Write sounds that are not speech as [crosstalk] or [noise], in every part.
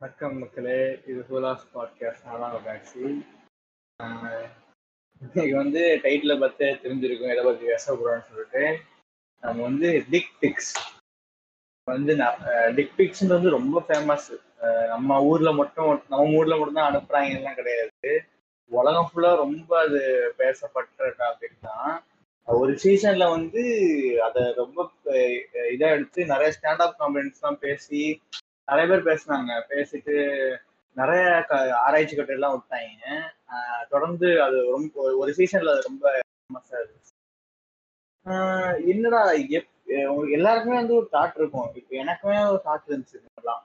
வணக்கம் மக்களே இது ஹூலாஸ் பாட்காஸ்ட் நாலாம் பேக்ஸி இன்னைக்கு வந்து டைட்டில் பார்த்து தெரிஞ்சிருக்கும் எதை பற்றி பேச போகிறோம்னு சொல்லிட்டு. நம்ம வந்து டிக் பிக்ஸ் வந்து டிக் பிக்ஸ்ன்றது வந்து ரொம்ப ஃபேமஸ் நம்ம ஊரில் மட்டும் நம்ம ஊரில் மட்டும் தான் கிடையாது. உலகம் ஃபுல்லாக ரொம்ப அது பேசப்பட்ட டாபிக் தான். ஒரு சீசன்ல வந்து அதை ரொம்ப இதாக எடுத்து நிறைய ஸ்டாண்ட் அப் காம்படிஷன்ஸ்லாம் பேசி நிறைய பேர் பேசினாங்க. பேசிட்டு நிறைய ஆராய்ச்சி கட்டு எல்லாம் விட்டாங்க. தொடர்ந்து அது ரொம்ப ஒரு சீசன்ல அது ரொம்ப ஃபேமஸா இருந்துச்சு. என்னடா எப் எல்லாருக்குமே வந்து ஒரு தாட் இருக்கும். இப்போ எனக்குமே ஒரு தாட் இருந்துச்சு எல்லாம்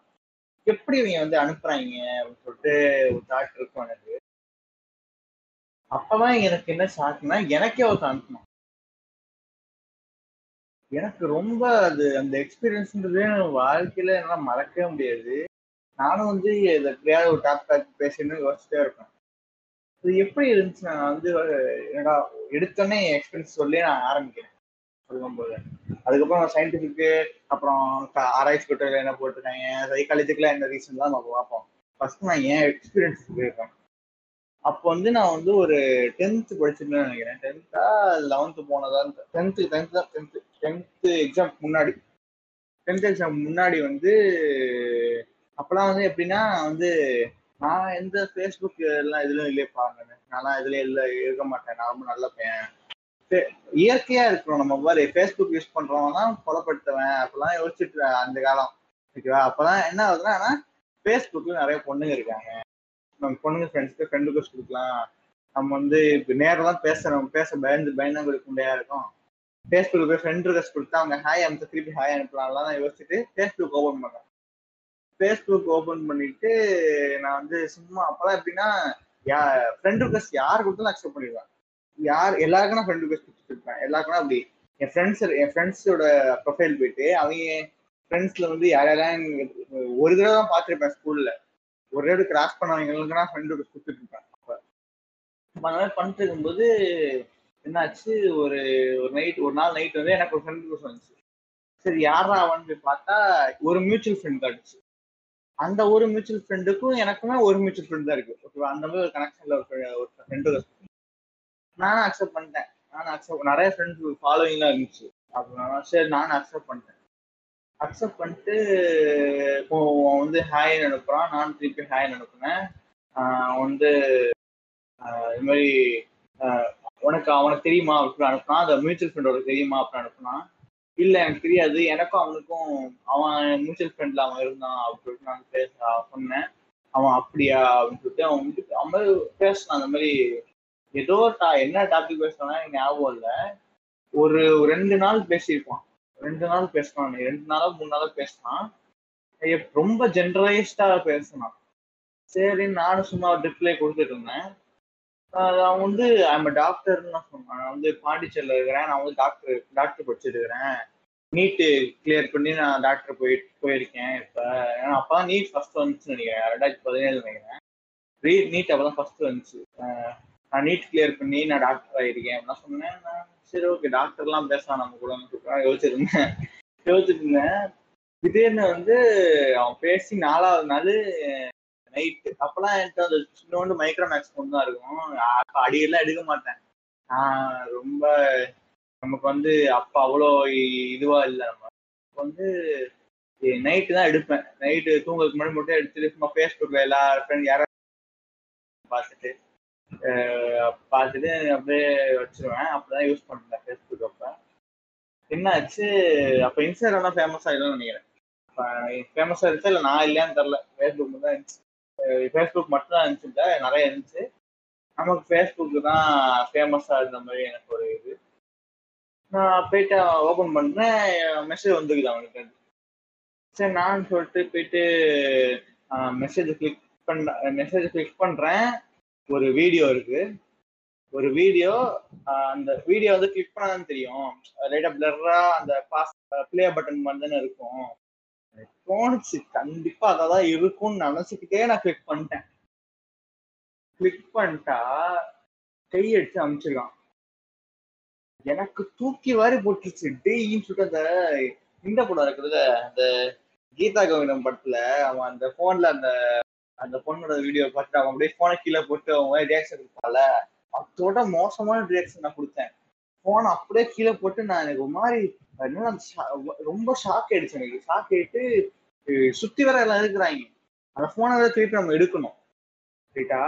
எப்படி இவங்க வந்து அனுப்புறாங்க அப்படின்னு சொல்லிட்டு ஒரு தாட் இருக்கும் எனக்கு. அப்பதான் எனக்கு என்ன ஷாக்னா எனக்கே ஒரு அனுப்பணும் எனக்கு ரொம்ப அது அந்த எக்ஸ்பீரியன்ஸ்ன்றது வாழ்க்கையில என்னால் மறக்கவே முடியாது. நானும் வந்து இதை எப்படியாவது ஒரு டாப் பேசணும்னு யோசிச்சுட்டே இருப்பேன். இது எப்படி இருந்துச்சு நான் வந்து என்னடா எடுத்தோடனே எக்ஸ்பீரியன்ஸ் சொல்லி நான் ஆரம்பிக்கிறேன். சொல்லும்போது. அதுக்கப்புறம் நான் சயின்டிஃபிக்கு அப்புறம் ஆராய்ச்சி கட்டுரையில் என்ன போட்டிருக்காங்க சைக்காலஜிக்கெலாம் என்ன ரீசன் தான் நம்ம பார்ப்போம். ஃபர்ஸ்ட் நான் ஏன் எக்ஸ்பீரியன்ஸ் போயிருக்கேன் அப்போ வந்து நான் வந்து ஒரு டென்த்து படிச்சிருந்தேன் நினைக்கிறேன். டென்த்தா லெவன்த்து போனதா டென்த்து டென்த்து தான் டென்த்து டென்த்து எக்ஸாம் முன்னாடி. டென்த் எக்ஸாம் முன்னாடி வந்து அப்போலாம் வந்து எப்படின்னா வந்து நான் எந்த ஃபேஸ்புக் எல்லாம் இதுலையும் இல்லையே பாருங்க. நான்லாம் இதுல இல்லை இருக்க மாட்டேன். நான் ரொம்ப நல்ல பையன். இயற்கையா இருக்கிறோம் நம்ம மாதிரி. ஃபேஸ்புக் யூஸ் பண்றவங்க தான் கொலப்படுத்துவேன் அப்பெல்லாம் யோசிச்சுட்டு அந்த காலம். ஓகேவா? அப்பதான் என்ன ஆகுதுன்னா ஃபேஸ்புக்ல நிறைய பொண்ணுங்க இருக்காங்க. நம்ம பொண்ணுங்க ஃப்ரெண்ட்ஸ்க்கு ஃப்ரெண்ட் ரிக்வஸ்ட் கொடுக்கலாம். நம்ம வந்து இப்போ நேரில் தான் பேசுறோம். பேச பயந்து பயந்து கொடுக்க முடியா இருக்கும். ஃபேஸ்புக் போய் ஃப்ரெண்ட் ரிக்வஸ்ட் கொடுத்தா அவங்க ஹாய் அனுப்ப திருப்பி ஹாய் அனுப்பலாம்லாம் நான் யோசிச்சுட்டு ஃபேஸ்புக் ஓப்பன் பண்ணேன். ஃபேஸ்புக் ஓப்பன் பண்ணிட்டு நான் வந்து சும்மா அப்பெல்லாம் எப்படின்னா யா ஃப்ரெண்ட் ரிக்வஸ்ட் யார் கொடுத்தாலும் அக்செப்ட் பண்ணிடுவேன். யார் எல்லாருக்கும் நான் ஃப்ரெண்ட் ரிக்வஸ்ட் கொடுத்துருப்பேன் எல்லாருக்கும் அப்படி. என் ஃப்ரெண்ட்ஸ் என் ஃப்ரெண்ட்ஸோட ப்ரொஃபைல் போயிட்டு அவங்க ஃப்ரெண்ட்ஸ்ல வந்து யார் யாரெல்லாம் ஒரு தடவை தான் பார்த்துருப்பேன் ஸ்கூல்ல ஒரு ரேடு கிராஸ் பண்ணவங்களுக்கு நான் ஃப்ரெண்ட் ரிக்வஸ்ட் கொடுத்துட்டு இருப்பேன் அப்போ அந்த மாதிரி பண்ணிட்டு இருக்கும்போது என்னாச்சு? ஒரு ஒரு நைட் ஒரு நாள் நைட் வந்து எனக்கு ஒரு ஃப்ரெண்ட் ரிக்வஸ்ட் வந்துச்சு சரி யாரா அவன் போய் பார்த்தா ஒரு மியூச்சுவல் ஃப்ரெண்ட் காட்டுச்சு அந்த ஒரு மியூச்சுவல் ஃப்ரெண்டுக்கும் எனக்குமே ஒரு மியூச்சுவல் ஃப்ரெண்ட் தான் இருக்கு. ஓகேவா அந்த மாதிரி ஒரு கனெக்ஷன்ல ஒரு ஒரு ஃப்ரெண்டு நானும் அக்செப்ட் பண்ணிட்டேன். நானும் அக்செப்ட் நிறைய ஃப்ரெண்ட்ஸ் ஃபாலோவிங்லாம் இருந்துச்சு. அப்படின்னா சரி நானும் அக்செப்ட் பண்ணிட்டேன். அக்செப்ட் பண்ணிட்டு இப்போ அவன் வந்து ஹாய் அனுப்புறான். நான் திருப்பி ஹாய் அனுப்புனேன். வந்து இது மாதிரி உனக்கு அவனுக்கு தெரியுமா? அப்படின்னு அனுப்புனா அந்த மியூச்சுவல் ஃப்ரெண்டோட தெரியுமா? அப்படின்னு அனுப்புனான். இல்லை எனக்கு தெரியாது. எனக்கும் அவனுக்கும் அவன் மியூச்சுவல் ஃப்ரெண்ட்ல அவன் இருந்தான் அப்படின்னு சொல்லிட்டு நான் பேச சொன்னேன். அவன் அப்படியா? அப்படின்னு சொல்லிட்டு அவன் வந்து அவன் பேசினான். அந்த மாதிரி ஏதோ டா என்ன டாபிக் பேசினா ஞாபகம் இல்லை. ஒரு ரெண்டு நாள் பேசியிருப்பான். ரெண்டு நாள் பேசினான். ரெண்டு நாளா மூணு நாளா பேசினான். ரொம்ப ஜென்ரலைஸ்டா பேசினான். சரி நானும் சும்மா ரிப்ளை கொடுத்துட்டு இருந்தேன். அவன் வந்து ஐம் டாக்டர்னு நான் சொன்னான். நான் வந்து பாண்டிச்சேரியில் இருக்கிறேன். நான் வந்து டாக்டர் டாக்டர் படிச்சுட்டு இருக்கிறேன். நீட்டு கிளியர் பண்ணி நான் டாக்டர் போய் போயிருக்கேன் இப்போ. ஏன்னா அப்போ தான் நீட் ஃபர்ஸ்ட் வந்துச்சு நினைக்கிறேன். ரெண்டாயிரத்தி பதினேழு நினைக்கிறேன். ரீ நீட் அப்போ தான் ஃபர்ஸ்ட் வந்துச்சு நான் நீட் கிளியர் பண்ணி நான் டாக்டர் ஆகிருக்கேன் அப்படின்னா சொன்னேன். நான் சரி ஓகே டாக்டர்லாம் பேசலாம் நம்ம கூட யோசிச்சிருந்தேன் யோசிச்சிருந்தேன் திடீர்னு வந்து அவன் பேசி நாலாவது நாள் நைட்டு அப்பெல்லாம் என்கிட்ட அந்த சின்னோண்டு மைக்ரோ மேக்ஸ் ஃபோன் தான் இருக்கும். அடியெல்லாம் எடுக்க மாட்டேன். நான் ரொம்ப நமக்கு வந்து அப்போ அவ்வளோ இதுவா இல்லை. நம்ம வந்து நைட்டு தான் எடுப்பேன். நைட்டு தூங்குறதுக்கு முன்னாடி மட்டும் எடுத்துட்டு சும்மா ஃபேஸ்புக்கில் எல்லா ஃப்ரெண்ட் யாராவது பார்த்துட்டு பார்த்துட்டு அப்படியே வச்சிருவேன். அப்பதான் யூஸ் பண்ணுறேன் ஃபேஸ்புக் அப்போ. என்னாச்சு அப்போ இன்ஸ்டாகிராம் ஃபேமஸ் ஆகிடும்னு நினைக்கிறேன். ஃபேமஸ் இருந்துச்சா இல்லை நான் இல்லையான்னு தெரில ஃபேஸ்புக் தான் இருந்துச்சு. ஃபேஸ்புக் மட்டும் தான் இருந்துச்சுட்டா நிறைய இருந்துச்சு. நமக்கு ஃபேஸ்புக் தான் ஃபேமஸாக இருந்த மாதிரி எனக்கு ஒரு இது. நான் போயிட்டு ஓப்பன் பண்ணுறேன் மெசேஜ் வந்துக்குது அவனுக்கு. சரி நான் சொல்லிட்டு போயிட்டு மெசேஜ் கிளிக் பண்ண மெசேஜ் கிளிக் பண்ணுறேன் ஒரு வீடியோ இருக்கு. ஒரு வீடியோ அந்த வீடியோ வந்து கிளிக் பண்ணாதான் தெரியும். லைட்டா பிளர்ரா அந்த பாஸ் பிளே பட்டன் மாதிரி தானே இருக்கும். தோணுச்சு கண்டிப்பா அதான் இருக்கும்னு நினைச்சுக்கிட்டே நான் கிளிக் பண்ணிட்டேன். கிளிக் பண்ணிட்டா கையடிச்சு அமிச்சிருக்கான் எனக்கு தூக்கி வாரி போட்டுருச்சு. டெய்ன்னு சொல்லிட்டு அந்த இந்த படம் இருக்குதுல்ல அந்த கீதா கோவிந்தம் படத்துல அவன் அந்த போன்ல அந்த அந்த பொண்ணோட வீடியோ பார்த்துட்டு அவன் அப்படியே போனை கீழே போட்டு அவன் ரியாக்ஷன் கொடுப்பால அதோட மோசமான ரியாக்ஷன் நான் கொடுத்தேன். போனை அப்படியே கீழே போட்டு நான் எனக்கு ஒரு மாதிரி ரொம்ப ஷாக் ஆயிடுச்சு எனக்கு. ஷாக் ஆயிட்டு சுத்தி வேற எல்லாம் இருக்கிறாங்க. அந்த போனை வேற திருப்பி நம்ம எடுக்கணும். ரைட்டா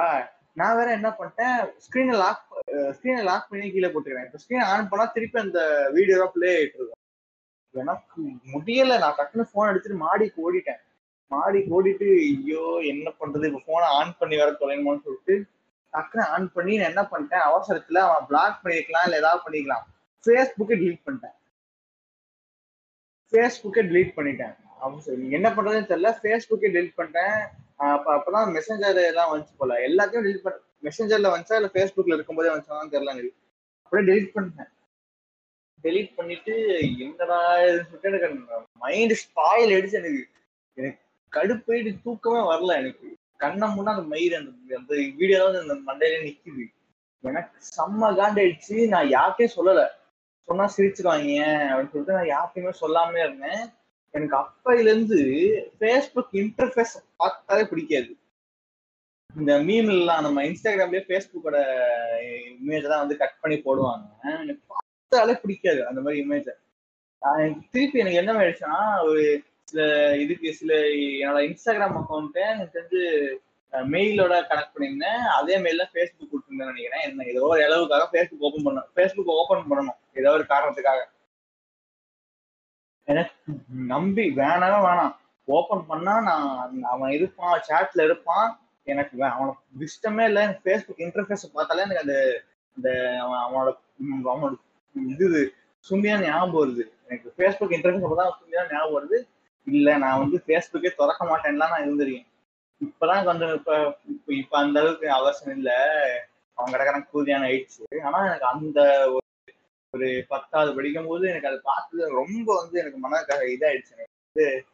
நான் வேற என்ன பண்ணிட்டேன்? ஸ்க்ரீனை லாக் ஸ்க்ரீனை லாக் பண்ணி கீழே போட்டுக்கிறேன். இப்போ ஸ்க்ரீன் ஆன் பண்ணா திருப்பி அந்த வீடியோ தான் பிளே ஆயிட்டு இருக்கும். எனக்கு முடியல. நான் டக்குன்னு போன் எடுத்துட்டு மாடிக்கு ஓடிட்டேன். மாடி ஓடிட்டு ஐயோ என்ன பண்றது? இப்போ ஃபோனை ஆன் பண்ணி வர தொலைமோன்னு சொல்லிட்டு டக்குன்னு ஆன் பண்ணி நான் என்ன பண்ணிட்டேன்? அவசரத்துல அவன் பிளாக் பண்ணிருக்கலாம் இல்ல ஏதாவது பண்ணிக்கலாம் ஃபேஸ்புக்கை டிலீட் பண்ணிட்டேன். ஃபேஸ்புக்கை டிலீட் பண்ணிட்டேன். அவசரம் என்ன பண்றதுன்னு தெரியல. ஃபேஸ்புக்கை டிலீட் பண்ணிட்டேன். அப்ப அப்பதான் மெசேஞ்சர் எல்லாம் வந்துச்சு போல. எல்லாத்தையும் டிலீட் பண்ண மெசஞ்சர்ல வந்துச்சா இல்ல ஃபேஸ்புக்ல இருக்கும்போதே வந்துச்சான்னு தெரியல எனக்கு. அப்படியே delete பண்ணிட்டேன். டெலீட் பண்ணிட்டு என்னடா இதுன்னு சொல்லிட்டு எனக்கு மைண்ட் ஸ்பாயில் அடிச்சு எனக்கு. எனக்கு கடுப்பேடி தூக்கமே வரல எனக்கு. கண்ணை முன்னா அந்த மயிர் அந்த அந்த வீடியோ வந்து அந்த மண்டையில நிக்குது. எனக்கு செம்ம காண்டாயிடுச்சு. நான் யார்கிட்டயும் சொல்லல. சொன்னா சிரிச்சிருவாங்க. அப்படின்னு சொல்லிட்டு நான் யார்கிட்டயுமே சொல்லாமலே இருந்தேன். எனக்கு அப்பையில இருந்து ஃபேஸ்புக் இன்டர்ஃபேஸ் பார்த்தாலே பிடிக்காது. இந்த மீம்லாம் நம்ம இன்ஸ்டாகிராம்லயே ஃபேஸ்புக்கோட இமேஜ் தான் வந்து கட் பண்ணி போடுவாங்க. எனக்கு பார்த்தாலே பிடிக்காது அந்த மாதிரி இமேஜ் திருப்பி எனக்கு என்ன ஆயிடுச்சுன்னா ஒரு சில இதுக்கு சில என்னோட இன்ஸ்டாகிராம் அக்கௌண்ட்டை எனக்கு தெரிஞ்சு மெயிலோட கனெக்ட் பண்ணியிருந்தேன். அதே மெயில ஃபேஸ்புக் கொடுத்துருந்தேன் நினைக்கிறேன். என்ன ஏதோ ஒரு அளவுக்காக ஃபேஸ்புக் ஓப்பன் பண்ணணும் ஃபேஸ்புக் ஓப்பன் பண்ணணும். ஏதோ ஒரு காரணத்துக்காக. எனக்கு நம்பி வேணாலும் வேணாம். ஓப்பன் பண்ணா நான் அவன் இருப்பான் சேட்ல இருப்பான். எனக்கு அவனுக்கு இஷ்டமே இல்லை. எனக்கு ஃபேஸ்புக் இன்டர்ஃபேஸ் பார்த்தாலே எனக்கு அந்த அந்த அவன் அவனோட அவனோட இது சுண்டியா ஞாபகம் வருது. எனக்கு ஃபேஸ்புக் இன்டர்ஃபேஸ் பார்த்தா சுண்டியா ஞாபகம் வருது. இல்ல நான் வந்து ஃபேஸ்புக்கே திறக்க மாட்டேன்லாம் நான் இருந்திருக்கேன். இப்பதான் கொஞ்சம் இப்ப இப்ப இப்ப அந்த அளவுக்கு அவசியம் இல்ல. அவன் கிடக்குறான் கூதியான ஆயிடுச்சு. ஆனா எனக்கு அந்த ஒரு ஒரு பத்தாவது படிக்கும் போது எனக்கு அதை பார்த்து ரொம்ப வந்து எனக்கு மன இதாயிடுச்சு. எனக்கு வந்து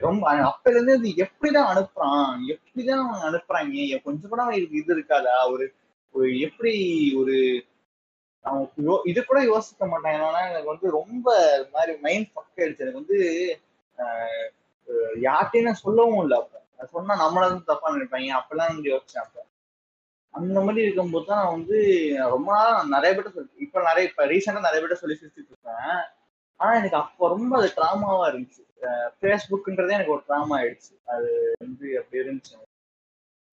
ரொம்ப அப்பல இருந்து இது எப்படிதான் அனுப்புறான்? எப்படிதான் அவன் அனுப்புறாங்க? கொஞ்சம் கூட அவனுக்கு இது இருக்காதா? ஒரு ஒரு எப்படி ஒரு அவன் யோ- இது கூட யோசிக்க மாட்டான். ஏன்னா எனக்கு வந்து ரொம்ப இது மாதிரி மைண்ட் ஃபக் ஆயிடுச்சு. எனக்கு வந்து யார்கிட்டயும் நான் சொல்லவும் இல்லை அப்ப. சொன்னா நம்மள வந்து தப்பா நினைப்பாங்க. அப்பெல்லாம் வந்து யோசிச்சேன் அப்ப. அந்த மாதிரி இருக்கும்போது தான் நான் வந்து ரொம்ப நாள் நிறைய பேர்ட்ட சொல்லி இப்ப நிறைய இப்ப ரீசெண்டா நிறைய பேர்ட்ட சொல்லி சிரிச்சுட்டு இருக்கேன் ஆனா எனக்கு அப்போ ரொம்ப அது ட்ராமாவா இருந்துச்சு. ஃபேஸ்புக்குன்றதே எனக்கு ஒரு ட்ராமா ஆயிடுச்சு. அது வந்து அப்படி இருந்துச்சு.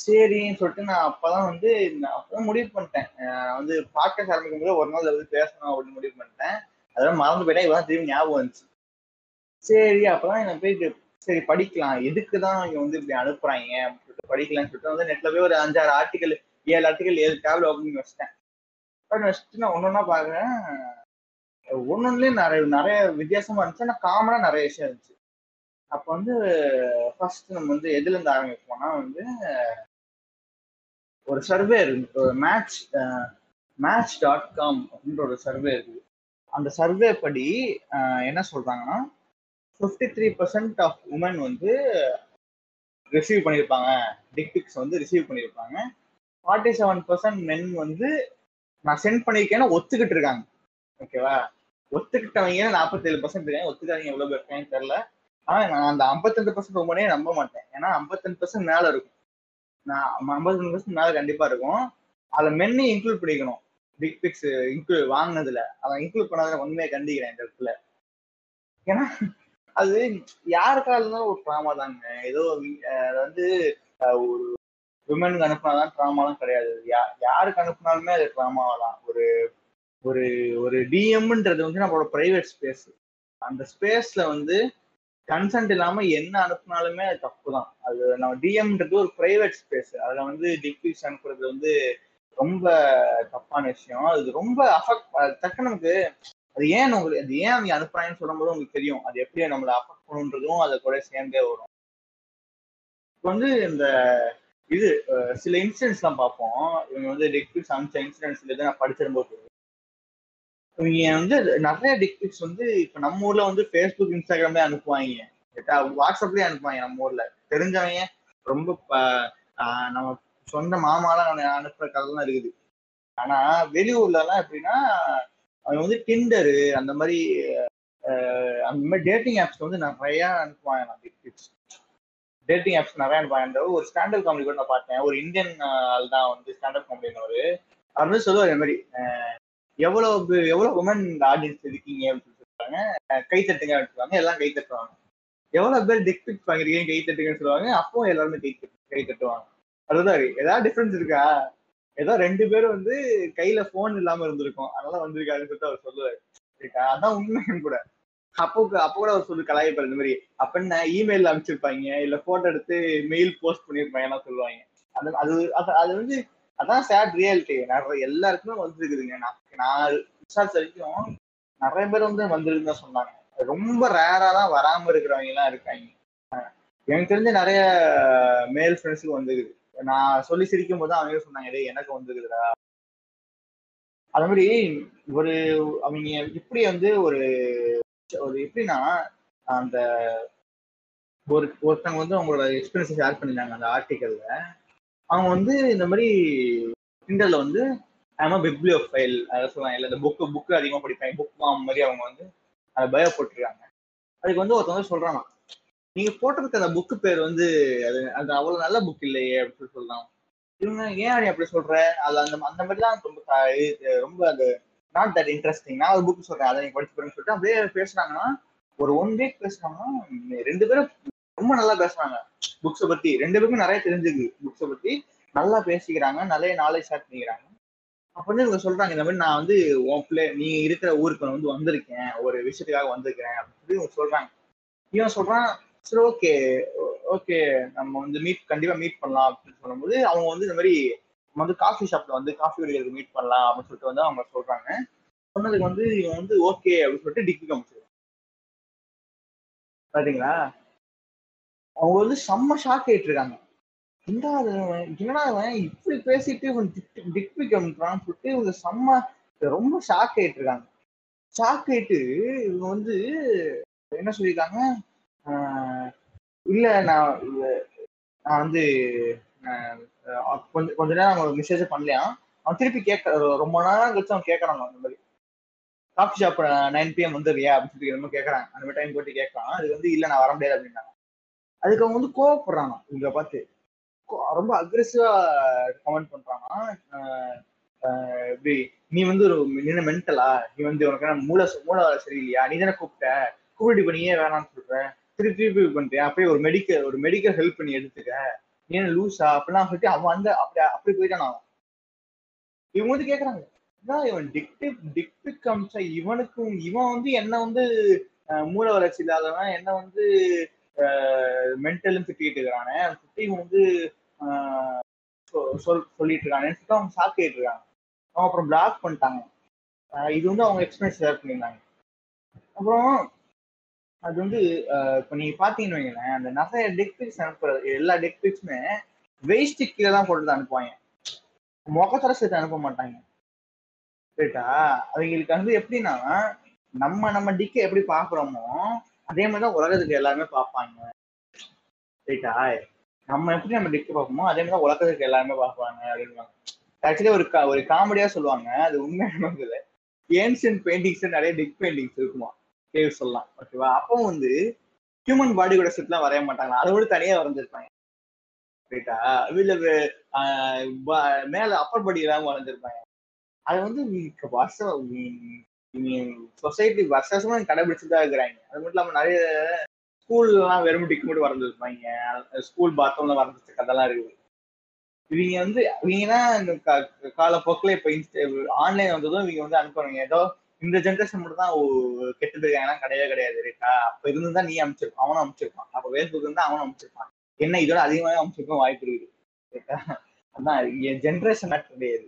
சரின்னு சொல்லிட்டு நான் அப்பதான் வந்து நான் அப்பதான் முடிவு பண்ணிட்டேன். வந்து பாட்காஸ்ட் ஆரம்பிக்கும் போது ஒரு நாள் வந்து பேசணும் அப்படின்னு முடிவு பண்ணிட்டேன். அதெல்லாம் மறந்து போயிட்டேன். இப்பதான் திரும்பி ஞாபகம் வந்துச்சு. சரி அப்பதான் எனக்கு போயிட்டு சரி படிக்கலாம். எதுக்கு தான் இங்க வந்து இப்படி அனுப்புறாங்க சொல்லிட்டு படிக்கலாம்னு சொல்லிட்டு வந்து நெட்ல போய் ஒரு அஞ்சாறு ஆர்டிக்கல் ஏழு ஆர்டிக்கல் ஏழு டேப்ல ஓப்பன் பண்ணி வச்சிட்டேன். ஓப்பன் வச்சுட்டு நான் ஒன்னொன்னா பாக்குறேன் ஒன்னொன்னுலயும் நிறைய நிறைய வித்தியாசமா இருந்துச்சு. ஆனா காமனா நிறைய விஷயம் இருந்துச்சு. அப்ப வந்து ஃபர்ஸ்ட் நம்ம வந்து எதுல இருந்து ஆரம்பிப்போம்னா வந்து ஒரு சர்வே இருக்கு. மேட்ச் மேட்ச் டாட் காம் அப்படின்ற ஒரு சர்வே இருக்குது அந்த சர்வே படி என்ன சொல்றாங்கன்னா fifty three percent of women வந்து ரிசீவ் பண்ணியிருப்பாங்க டிக்டிக்ஸ் வந்து ரிசீவ் பண்ணியிருப்பாங்க ஃபார்ட்டி செவன் பர்சன்ட் மென் வந்து நான் சென்ட் பண்ணியிருக்கேன்னு ஒத்துக்கிட்டு இருக்காங்க. ஓகேவா ஒத்துக்கிட்டவங்க நாற்பத்தேழு பர்சன்ட் இருக்காங்க? ஒத்துக்காதீங்க எவ்வளோ பேர் இருக்காங்கன்னு தெரில ஆனால் நான் அந்த ஐம்பத்தெண்டு பர்சன்ட் உமனே நம்ப மாட்டேன். ஏன்னா ஐம்பத்தெண்டு பர்சன்ட் மேலே இருக்கும். நான் ஐம்பத்தெண்டு பர்சன்ட் மேலே கண்டிப்பாக இருக்கும். அதில் மென்னையும் இன்க்ளூட் பண்ணிக்கணும். பிக் பிக்ஸ் இன்க்ளூட் வாங்கினதுல. அதை இன்க்ளூட் பண்ணாத உண்மையை கண்டிக்கிறேன் இந்த இடத்துல. ஏன்னா அது யாருக்கா இருந்தாலும் ஒரு ட்ராமா தாங்க. ஏதோ அது வந்து ஒரு விமனுக்கு அனுப்புனாதான் ட்ராமாலாம் கிடையாது. யா- யாருக்கு அனுப்புனாலுமே அது ட்ராமாவெல்லாம் ஒரு ஒரு ஒரு டிஎம்ன்றது வந்து நம்மளோட பிரைவேட் ஸ்பேஸ் அந்த ஸ்பேஸ்ல வந்து கன்சென்ட் இல்லாம என்ன அனுப்புனாலுமே அது தப்பு தான். அது நம்ம டிஎம்ன்றது ஒரு பிரைவேட் ஸ்பேஸ் அதுல வந்து டிக்விஸ் அனுப்புறது வந்து ரொம்ப தப்பான விஷயம். அது ரொம்ப அஃபெக்ட் டக்கு நமக்கு அது ஏன் உங்களுக்கு அது ஏன் அவங்க அனுப்புறாங்கன்னு சொல்லும்போது உங்களுக்கு தெரியும். அது எப்படி நம்மளை அஃபெக்ட் பண்ணுன்றதும் அதை கூட சேர்ந்தே வரும். இப்போ வந்து இந்த இது சில இன்சிடென்ட்ஸ் எல்லாம் பார்ப்போம். இவங்க வந்து டிக்பிக்ஸ் அமிச்ச இன்சிடென்ட்ஸ் இதை நான் படிச்சிரும்போது. இவங்க வந்து நிறைய டிக்பிக்ஸ் வந்து இப்போ நம்ம ஊர்ல வந்து ஃபேஸ்புக் இன்ஸ்டாகிராமே அனுப்புவாங்க. வாட்ஸ்அப்லயே அனுப்புவாங்க நம்ம ஊர்ல. தெரிஞ்சவங்க ரொம்ப நம்ம சொந்த மாமாலாம் அனுப்புற கதை தான் இருக்குது. ஆனா வெளியூர்ல எல்லாம் எப்படின்னா அவங்க வந்து டிண்டரு அந்த மாதிரி அந்த மாதிரி டேட்டிங் ஆப்ஸ் வந்து நிறைய அனுப்புவாங்க நான் டிப்ஸ் டேட்டிங் ஆப்ஸ் நிறைய அனுப்புவாங்க. ஒரு ஸ்டாண்டர்ட் காமெடி கூட நான் பார்த்தேன். ஒரு இந்தியன் ஆள் தான் வந்து ஸ்டாண்டர்ட் காமெடின்னு அவர். வந்து சொல்லுவார் இந்த மாதிரி எவ்வளோ எவ்வளோ உமன் இந்த ஆடியன்ஸ் இருக்கீங்க? அப்படின்னு சொல்லுவாங்க. கை தட்டுங்க அப்படின்னு சொல்லுவாங்க. எல்லாம் கை தட்டுவாங்க. எவ்வளோ பேர் டிக் பிக்ஸ் வாங்கிருக்கீங்க கை தட்டுங்கன்னு சொல்லுவாங்க. அப்போ எல்லாருமே கை கை தட்டுவாங்க. அதுதான் ஏதாவது டிஃப்ரென்ஸ் இருக்கா? ஏதோ ரெண்டு பேரும் வந்து கையில போன் இல்லாம இருந்திருக்கும். அதனால வந்திருக்காருன்னு சொல்லிட்டு அவர் சொல்லுவாரு. அதான் உண்மையும் கூட. அப்போ அப்போ கூட அவர் சொல்லி கலாய்ப்பாரு. இந்த மாதிரி அப்ப என்ன இமெயில் அனுப்பிச்சிருப்பாங்க இல்ல போட்டோ எடுத்து மெயில் போஸ்ட் பண்ணிருப்பாங்க சொல்லுவாங்க. அது அது அது வந்து அதான் சேட் ரியாலிட்டி நிறைய எல்லாருக்குமே வந்துருக்குதுங்க. நான் நான் விசாரிச்ச வரைக்கும் நிறைய பேர் வந்து வந்திருக்குன்னு தான் சொன்னாங்க. ரொம்ப ரேரா தான் வராம இருக்கிறவங்க எல்லாம் இருக்காங்க. எனக்கு தெரிஞ்ச நிறைய மேல் ஃப்ரெண்ட்ஸுக்கு வந்துருக்குது. நான் சொல்லி சிரிக்கும் போது அவங்க சொன்னாங்க டேய் எனக்கு வந்துருக்குதுடா. அது மாதிரி ஒரு அவங்க இப்படி வந்து ஒரு ஒரு எப்படின்னா அந்த ஒரு ஒருத்தவங்க வந்து அவங்களோட எக்ஸ்பீரியன்ஸை ஷேர் பண்ணிருந்தாங்க அந்த ஆர்டிக்கல்ல அவங்க வந்து இந்த மாதிரி கிண்டல்ல வந்து ஆமா பிப்ளியோ ஃபைல் அதை சொல்லுவாங்க இல்லை இந்த புக்கு புக்கு அதிகமாக படிப்பாங்க புக் மாதிரி அவங்க வந்து அதை பயோ போட்டிருக்காங்க. அதுக்கு வந்து ஒருத்தவங்க சொல்றாங்க நீங்க போட்டிருக்க அந்த புக்கு பேர் வந்து அது அது அவ்வளவு நல்ல புக் இல்லையே அப்படின்னு சொல்லலாம். இவங்க ஏன் அப்படி சொல்ற? அது அந்த அந்த மாதிரிலாம் ரொம்ப இது ரொம்ப அது நாட் தட் இன்ட்ரெஸ்டிங் நான் ஒரு புக் சொல்றேன் அதை நீங்க படிச்சு பாருங்கன்னு சொல்லிட்டு அப்படியே பேசுறாங்கன்னா ஒரு ஒன் வீக் பேசுனாங்கன்னா ரெண்டு பேரும் ரொம்ப நல்லா பேசுறாங்க. புக்ஸை பத்தி ரெண்டு பேருக்கும் நிறைய தெரிஞ்சுக்கு புக்ஸை பத்தி. நல்லா பேசிக்கிறாங்க நிறைய நாலேஜ் ஷேர் பண்ணிக்கிறாங்க. அப்ப வந்து இவங்க சொல்றாங்க இந்த மாதிரி நான் வந்து உன் பிள்ளை நீ இருக்கிற ஊருக்கு வந்து வந்திருக்கேன் ஒரு விஷயத்துக்காக வந்திருக்கிறேன் அப்படின்னு சொல்லி இவங்க சொல்றாங்க. இவன் சொல்றான் சரி ஓகே ஓகே நம்ம வந்து மீட் கண்டிப்பா மீட் பண்ணலாம் அப்படின்னு சொல்லும்போது அவங்க வந்து இந்த மாதிரி நம்ம வந்து காஃபி ஷாப்ல வந்து காஃபி குடிக்கிறதுக்கு மீட் பண்ணலாம் அப்படின்னு சொல்லிட்டு வந்து அவங்க சொல்றாங்க. சொன்னதுக்கு வந்து இவன் வந்து ஓகே அப்படின்னு சொல்லிட்டு டிகிரி காமிச்சிருக்கான் பாத்தீங்களா? அவங்க வந்து செம்ம ஷாக் ஆயிட்டு இருக்காங்க என்னடா இவன், என்னடா இப்படி பேசிட்டு இவன் டிக் பிக் அனுப்புறான்னு சொல்லிட்டு இவங்க செம்ம ரொம்ப ஷாக் ஆயிட்டு இருக்காங்க ஷாக் ஆயிட்டு இவங்க வந்து என்ன சொல்லியிருக்காங்க? இல்ல நான் நான் வந்து கொஞ்ச கொஞ்ச நேரம் அவன் மெசேஜ் பண்ணலையா? அவன் திருப்பி கேட்க ரொம்ப நேரம் கழிச்சு அவன் கேட்கறாங்க அந்த மாதிரி. காஃபி ஷாப் நைன் பிஎம் வந்துடுறியா அப்படின்னு சொல்லி ரொம்ப கேட்கறாங்க அந்த மாதிரி டைம் போட்டு கேட்கறான் அது வந்து இல்ல நான் வர முடியாது அப்படின்னாங்க. அதுக்கு அவங்க வந்து கோவப்படுறாங்க இங்க பார்த்து. கோ- ரொம்ப அக்ரெசிவா கமெண்ட் பண்றாங்க இப்படி நீ வந்து ஒரு நின்ன மென்டலா நீ வந்து உனக்கு மூளை மூளை சரியில்லையா? நீ தானே கூப்பிட்ட. கூப்பிட்டு பண்ணியே வேணாம்னு சொல்ற. திருப்பி திருப்பி பண்றியா? அப்படியே ஒரு மெடிக்கல் ஒரு மெடிக்கல் ஹெல்ப் பண்ணி எடுத்துக்க. ஏன் லூஸா லூசா அப்படிலாம் சொல்லிட்டு அவன் வந்து அப்படி அப்படி போயிட்டான் அவன். இவங்க வந்து கேக்குறாங்க இவன் டிக்டி டிக்டி காமிச்சா இவனுக்கும் இவன் வந்து என்ன வந்து மூல வளர்ச்சி இல்லாதவன் என்ன வந்து மென்டலும் திட்டிட்டு இருக்கிறானே திட்டி இவன் வந்து ஆஹ், சொ- சொல் சொல்லிட்டு இருக்கானே சொல்லிட்டு அவங்க சாக்கிட்டு ஆயிட்டு இருக்காங்க அவங்க அப்புறம் பிளாக் பண்ணிட்டாங்க. இது வந்து அவங்க எக்ஸ்பீரியன்ஸ் ஷேர் பண்ணியிருந்தாங்க. அப்புறம் அது வந்து ஆஹ், இப்ப நீங்க பாத்தீங்கன்னு வைங்களேன் அந்த நிறைய டெக் பிக்ஸ் அனுப்புறது எல்லா டெக் பிக்ஸுமே வேஸ்ட் கீழே தான் போட்டு தான் அனுப்புவாங்க. முகத்தர சேர்த்து அனுப்ப மாட்டாங்க. ரைட்டா அவங்களுக்கு வந்து எப்படின்னா நம்ம நம்ம டிக்கை எப்படி பாக்குறோமோ அதே மாதிரி தான் உலகத்துக்கு எல்லாருமே பார்ப்பாங்க. ரைட்டா நம்ம எப்படி நம்ம டிக்கை பார்ப்போமோ அதே மாதிரி தான் உலகத்துக்கு எல்லாருமே பார்ப்பாங்க அப்படின்னு ஆக்சுவலி ஒரு ஒரு காமெடியா சொல்லுவாங்க. அது உண்மை இல்லை ஏன்ஷியன் பெயிண்டிங்ஸ் நிறைய டிக் பெயிண்டிங்ஸ் இருக்குமா? கேவ் சொல்லலாம் ஓகேவா அப்போ வந்து ஹியூமன் பாடி கூட செட்லாம் வரைய மாட்டாங்க. அதை விட தனியா வரைஞ்சிருப்பாங்க. ரைட்டா இல்ல ஆஹ் மேல அப்பர் பாடி இல்லாம வரைஞ்சிருப்பாங்க. அது வந்து வருஷம் சொசைட்டி வருஷ வருஷமா கடைபிடிச்சுட்டு தான் இருக்கிறாங்க. அது மட்டும் இல்லாம நிறைய ஸ்கூல்லாம் வெறும் டிக்கு மட்டும் வரைஞ்சிருப்பாங்க. ஸ்கூல் பாத்ரூம்ல வரைஞ்சிருக்க கதெல்லாம் இருக்குது. இவங்க வந்து இவங்க தான் இந்த காலப்போக்கில் இப்போ இன்ஸ்ட ஆன்லைன் வந்ததும் இவங்க வந்து அனுப்புறாங்க. ஏதோ இந்த ஜென்ரேஷன் மட்டும் தான் கெட்டு இருக்காங்கன்னா கிடையவே கிடையாது ரைட்டா? அப்ப இருந்து தான் நீ அமைச்சிருப்பான் அவனும் அமைச்சிருப்பான். அப்ப ஃபேஸ்புக் இருந்தா அவனும் அமைச்சிருப்பான். என்ன இதோட அதிகமாகவே அமைச்சிருக்க வாய்ப்பு இருக்குது அதான் என் ஜென்ரேஷன் மேட்ரு கிடையாது.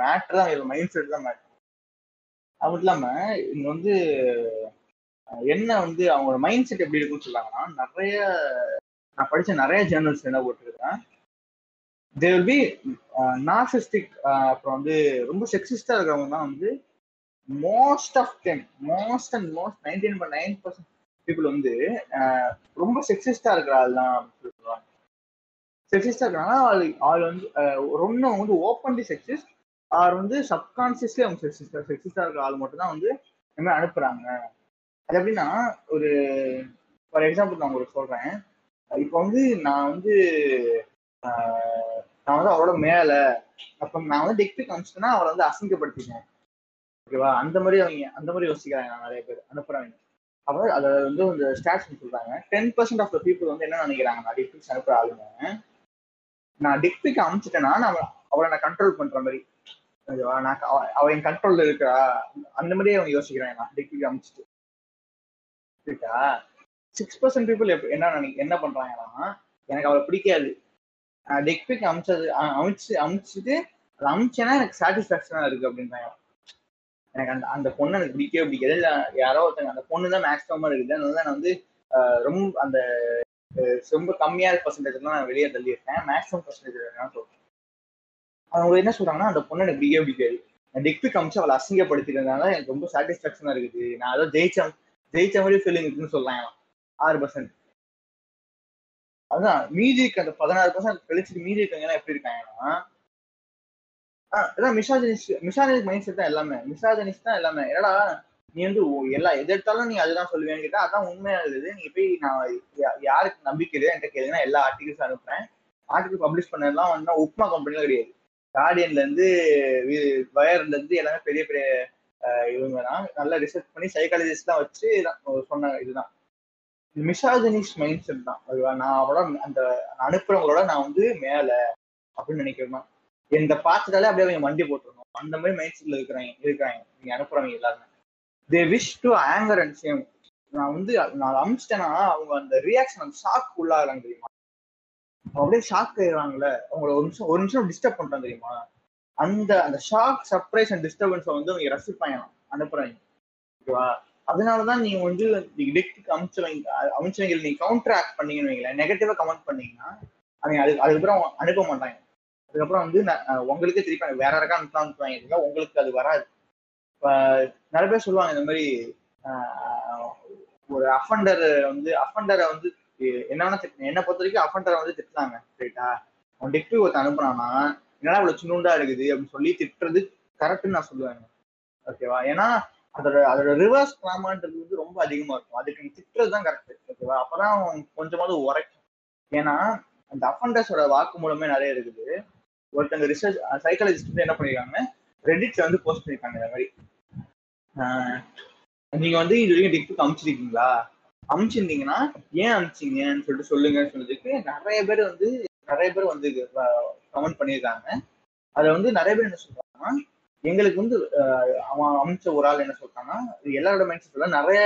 மேட்ரு தான் இதில் மைண்ட் செட் தான் மேட்ரு அது மட்டும் இல்லாம இங்க வந்து என்ன வந்து அவங்களோட மைண்ட் செட் எப்படி இருக்குன்னு சொல்லாங்கன்னா நிறைய நான் படிச்ச நிறைய ஜேர்னல்ஸ் என்ன போட்டிருக்கேன் தே வில் பி நார்சிஸ்டிக் அப்புறம் வந்து ரொம்ப செக்ஸிஸ்டா இருக்கிறவங்க தான் வந்து most of them most and most nineteen point nine percent people வந்து ரொம்ப செக்ஸிஸ்டா இருக்கிற ஆள் தான் அப்படின்னு சொல்லுவாங்க. செக்ஸிஸ்டா இருக்கிறாங்க ஆள் ஆள் வந்து ரொம்ப வந்து ஓப்பன் வந்து ஓப்பன்லி செக்ஸிஸ்ட் ஆர் வந்து சப்கான்சியஸ்லி அவங்க செக்ஸிஸ்டா செக்ஸிஸ்டா இருக்கிற ஆள் மட்டும் தான் வந்து இந்த மாதிரி அனுப்புறாங்க. அது எப்படின்னா ஒரு ஃபார் எக்ஸாம்பிள் நான் உங்களுக்கு சொல்றேன். இப்போ வந்து நான் வந்து நான் வந்து அவரோட மேல அப்ப நான் வந்து டிக்டி காமிச்சிட்டேன்னா அவரை வந்து அசிங்கப்படுத்திட்டேன் ஓகேவா? அந்த மாதிரி அவங்க அந்த மாதிரி யோசிக்கிறாங்க நிறைய பேர். அனுப்புறாங்க. அப்ப அதை வந்து இந்த ஸ்டாட்ஸ் சொல்றாங்க. Ten percent of the people வந்து என்ன நினைக்கிறாங்க? நான் அனுப்புற ஆளுங்க. நான் டிக்பிக் அனுப்பிச்சிட்டேன்னா நான் அவளை நான் கண்ட்ரோல் பண்ற மாதிரி. ஓகேவா? நான் அவ- என் கண்ட்ரோல்ல இருக்கிறா அந்த மாதிரியே அவங்க யோசிக்கிறாங்க. நான் டிக்பிக் அமுச்சிட்டு. இருக்கா சிக்ஸ் பர்சன்ட் பீப்புள் என்ன நினை- என்ன பண்றாங்கன்னா எனக்கு அவளை பிடிக்காது. டெக்பிக் அமிச்சது அ- அமிச்சு அமிச்சுட்டு அதை அமிச்சேன்னா எனக்கு சாட்டிஸ்ஃபேக்ஷனா இருக்கு அப்படின்றாங்க. எனக்கு அந்த அந்த பொண்ணு எனக்கு பிடிக்கவே பிடிக்காது. இல்லை யாரோ ஒருத்தங்க அந்த பொண்ணு தான் மேக்ஸிமமா இருக்குது. அதனால நான் வந்து ரொம்ப அந்த ரொம்ப கம்மியான பர்சன்டேஜ் நான் வெளியே தள்ளியிருக்கேன். மேக்ஸிமம் பர்சன்டேஜ் நான் சொல்றேன். அவங்க என்ன சொல்றாங்கன்னா அந்த பொண்ணு எனக்கு பிடிக்கவே பிடிக்காது. நான் டிக்பிக் அவளை அசிங்கப்படுத்திக்கிறதுனால எனக்கு ரொம்ப சாட்டிஸ்ஃபேக்ஷனா இருக்குது. நான் அதான் ஜெயிச்ச ஜெயிச்ச மாதிரி ஃபீலிங் இருக்குன்னு சொல்லலாம் ஆறு பர்சன்ட் அதுதான் மீதி இருக்க அந்த பதினாறு பர்சன்ட் கழிச்சுட்டு மீதி இருக்கவங்க எல்லாம் எப்படி இருக்காங்கன்னா அதான் மிசாஜனிஸ் மிசாஜனிஸ் மைண்ட் செட் தான் எல்லாமே. மிசாஜனிஸ் தான் எல்லாமே. என்னடா நீ வந்து எல்லா எது எடுத்தாலும் நீ அதுதான் சொல்லுவேன்னு கேட்டா அதான் உண்மையா இருக்குது நீங்க போய் நான் யா- யாருக்கு நம்பிக்கை இல்லை என்கிட்ட கேளுங்கன்னா எல்லா ஆர்டிகல்ஸ் அனுப்புறேன். ஆர்டிகல் பப்ளிஷ் பண்ணதெல்லாம் வந்து உப்மா கம்பெனிலாம் கிடையாது. கார்டியன்ல இருந்து வயர்ல இருந்து எல்லாமே பெரிய பெரிய இவங்க தான். நல்லா ரிசர்ச் பண்ணி சைக்காலஜிஸ்ட் தான் வச்சு சொன்னாங்க சொன்ன இதுதான். மிஷாஜனிஸ் மைண்ட் செட் தான். நான் அவளோட அந்த அனுப்புறவங்களோட நான் வந்து மேல அப்படின்னு நினைக்கிறேன். இந்த பார்த்துட்டாலே அப்படியே அவங்க வண்டி போட்டுருணும் அந்த மாதிரி மைண்ட் செட்ல இருக்கிறாங்க இருக்கிறாங்க நீங்க அனுப்புறவங்க எல்லாருமே. They wish to anchor and same நான் வந்து நான் அமிச்சிட்டேன்னா அவங்க அந்த ரியாக்ஷன் அந்த ஷாக் உள்ளாகிறாங்க தெரியுமா? அப்படியே ஷாக் ஆயிடுறாங்கல்ல அவங்கள ஒரு நிமிஷம் ஒரு நிமிஷம் டிஸ்டர்ப் பண்றாங்க தெரியுமா? அந்த அந்த ஷாக் சர்ப்ரைஸ் அண்ட் டிஸ்டர்பன்ஸை வந்து அவங்க ரசிப்பாங்க. அனுப்புறாங்க. ஓகேவா? அதனாலதான் நீங்க வந்து டிக்டுக்கு அமிச்சவங்க அமிச்சவங்க நீங்க கவுண்டர் ஆக்ட் பண்ணீங்கன்னு வைங்களேன். நெகட்டிவா கமெண்ட் பண்ணீங்கன்னா அவங்க அது அதுக்கப்புறம் அனுப்ப மாட்டாங்க. அதுக்கப்புறம் வந்து உங்களுக்கே திருப்பி வேற யாருக்கா அனுப்பலாம் அனுப்புவாங்க. உங்களுக்கு அது வராது. இப்போ நிறைய பேர் சொல்லுவாங்க இந்த மாதிரி ஒரு அஃபண்டர் வந்து அஃபண்டரை வந்து எ- என்ன வேணா திட்டு என்னை பொறுத்த வரைக்கும் அஃபண்டரை வந்து திட்டுறாங்க ரைட்டா அவன் டிக்டு ஒருத்தன் அனுப்புனானா என்னடா இவ்வளவு சின்னூண்டா இருக்குது அப்படின்னு சொல்லி திட்டுறது கரெக்ட்னு நான் சொல்லுவேன். ஓகேவா ஏன்னா அதோட அதோட ரிவர்ஸ் கிராமான்றது வந்து ரொம்ப அதிகமா இருக்கும். அதுக்கு திட்டுறது தான் கரெக்ட் ஓகேவா அப்பதான் அவன் கொஞ்சமாவது உரைக்கும். ஏன்னா அந்த அஃபண்டர்ஸோட வாக்கு மூலமே நிறைய இருக்குது. ஒருத்தங்க ரிசர்ச் சைக்காலஜிஸ்ட் வந்து என்ன பண்ணிருக்காங்க? ரெடிட்ல வந்து போஸ்ட் பண்ணியிருக்காங்க இந்த மாதிரி. நீங்க வந்து இது வரைக்கும் டிக்டுக்கு அமிச்சிருக்கீங்களா? அமிச்சிருந்தீங்கன்னா ஏன் அமிச்சிங்கன்னு சொல்லிட்டு சொல்லுங்கன்னு சொன்னதுக்கு நிறைய பேர் வந்து நிறைய பேர் வந்து கமெண்ட் பண்ணியிருக்காங்க அதுல வந்து நிறைய பேர் என்ன சொல்றாங்கன்னா எங்களுக்கு வந்து அவன் அமிச்ச ஒரு ஆள் என்ன சொல்றாங்கன்னா எல்லாரோட மைண்ட் செட்ல நிறைய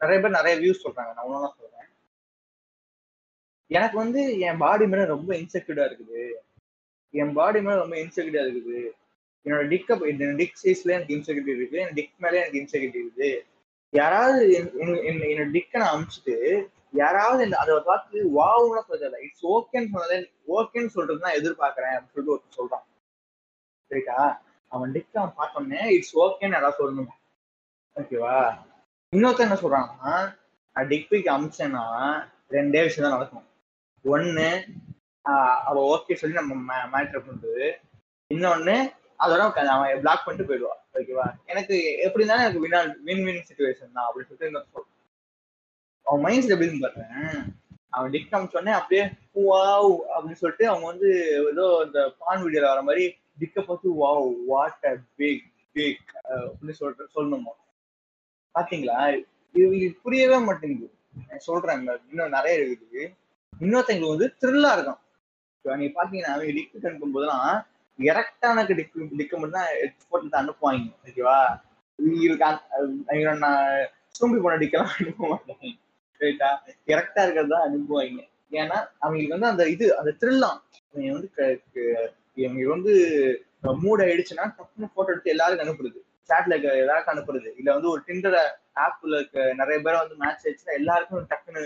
நிறைய பேர் நிறைய வியூஸ் சொல்றாங்க. நான் ஒன்றும் சொல்றேன். எனக்கு வந்து என் பாடி மேல ரொம்ப இன்செக்யூர்டா இருக்குது. என் பாடி மேல ரொம்ப இன்செக்யூரிட்டா இருக்குது. என்னோட டிக்க என்னோட டிக் சைஸ்ல எனக்கு இன்செக்யூரிட்டி இருக்கு என் டிக் மேலே எனக்கு இன்செக்யூரிட்டி இருக்குது. யாராவது என்னோட டிக்கை நான் அமிச்சிட்டு யாராவது அதை பார்த்து வாவுன்னு சொல்லல இட்ஸ் ஓகேன்னு சொன்னதே ஓகேன்னு சொல்றது நான் எதிர்பார்க்கறேன் அப்படின்னு சொல்லிட்டு ஒருத்தர் சொல்றான். சரிக்கா? அவன் டிக் அவன் பார்த்தோன்னே இட்ஸ் ஓகேன்னு யாராவது சொல்லணும்? ஓகேவா இன்னொருத்தர் என்ன சொல்றான்னா நான் டிக் பிக் அமிச்சேன்னா ரெண்டே விஷயம் தான் நடக்கும். ஒன்னு அவ ஓகே சொல்லி நம்ம மேட்ரு பண்ணுறது இன்னொன்னு அதோட அவன் பிளாக் பண்ணிட்டு போயிடுவா ஓகேவா எனக்கு எப்படி இருந்தாலும் எனக்கு வினா வின் வின் சுச்சுவேஷன் தான் அப்படின்னு சொல்லிட்டு இன்னொரு அவன் மைண்ட் செட் எப்படின்னு பார்த்தேன் அவன் டிக் காமிச்சோடனே அப்படியே வாவ் அப்படின்னு சொல்லிட்டு அவங்க வந்து ஏதோ இந்த பான் வீடியோல வர மாதிரி டிக்க பார்த்து wow what a big big அப்படின்னு சொல்லிட்டு சொல்லணுமா? பாத்தீங்களா? இது இது புரியவே மாட்டேங்குது. நான் சொல்றேன் இன்னும் நிறைய இருக்குது. இன்னொருத்தங்களுக்கு வந்து த்ரில்லா இருக்கும் நீங்க பாத்தீங்கன்னா அவங்க டிக்கு அனுப்பும் போதெல்லாம் எரக்டான டிக்கு டிக்க மட்டும் தான் எக்ஸ்போர்ட் அனுப்புவாங்க. ஓகேவா? இவருக்கு நான் சூம்பி போன டிக்கெல்லாம் அனுப்ப மாட்டாங்க ரைட்டா கரெக்டா இருக்கிறது தான் அனுப்புவாங்க. ஏன்னா அவங்களுக்கு வந்து அந்த இது அந்த த்ரில்லாம் இவங்க வந்து க- இவங்க வந்து மூட் ஆயிடுச்சுன்னா டக்குனு போட்டோ எடுத்து எல்லாருக்கும் அனுப்புறது. சாட்ல எல்லாருக்கும் அனுப்புறது. இல்ல வந்து ஒரு டிண்டர் ஆப்ல இருக்க நிறைய பேரை வந்து மேட்ச் ஆயிடுச்சுன்னா எல்லாருக்கும் டக்குன்னு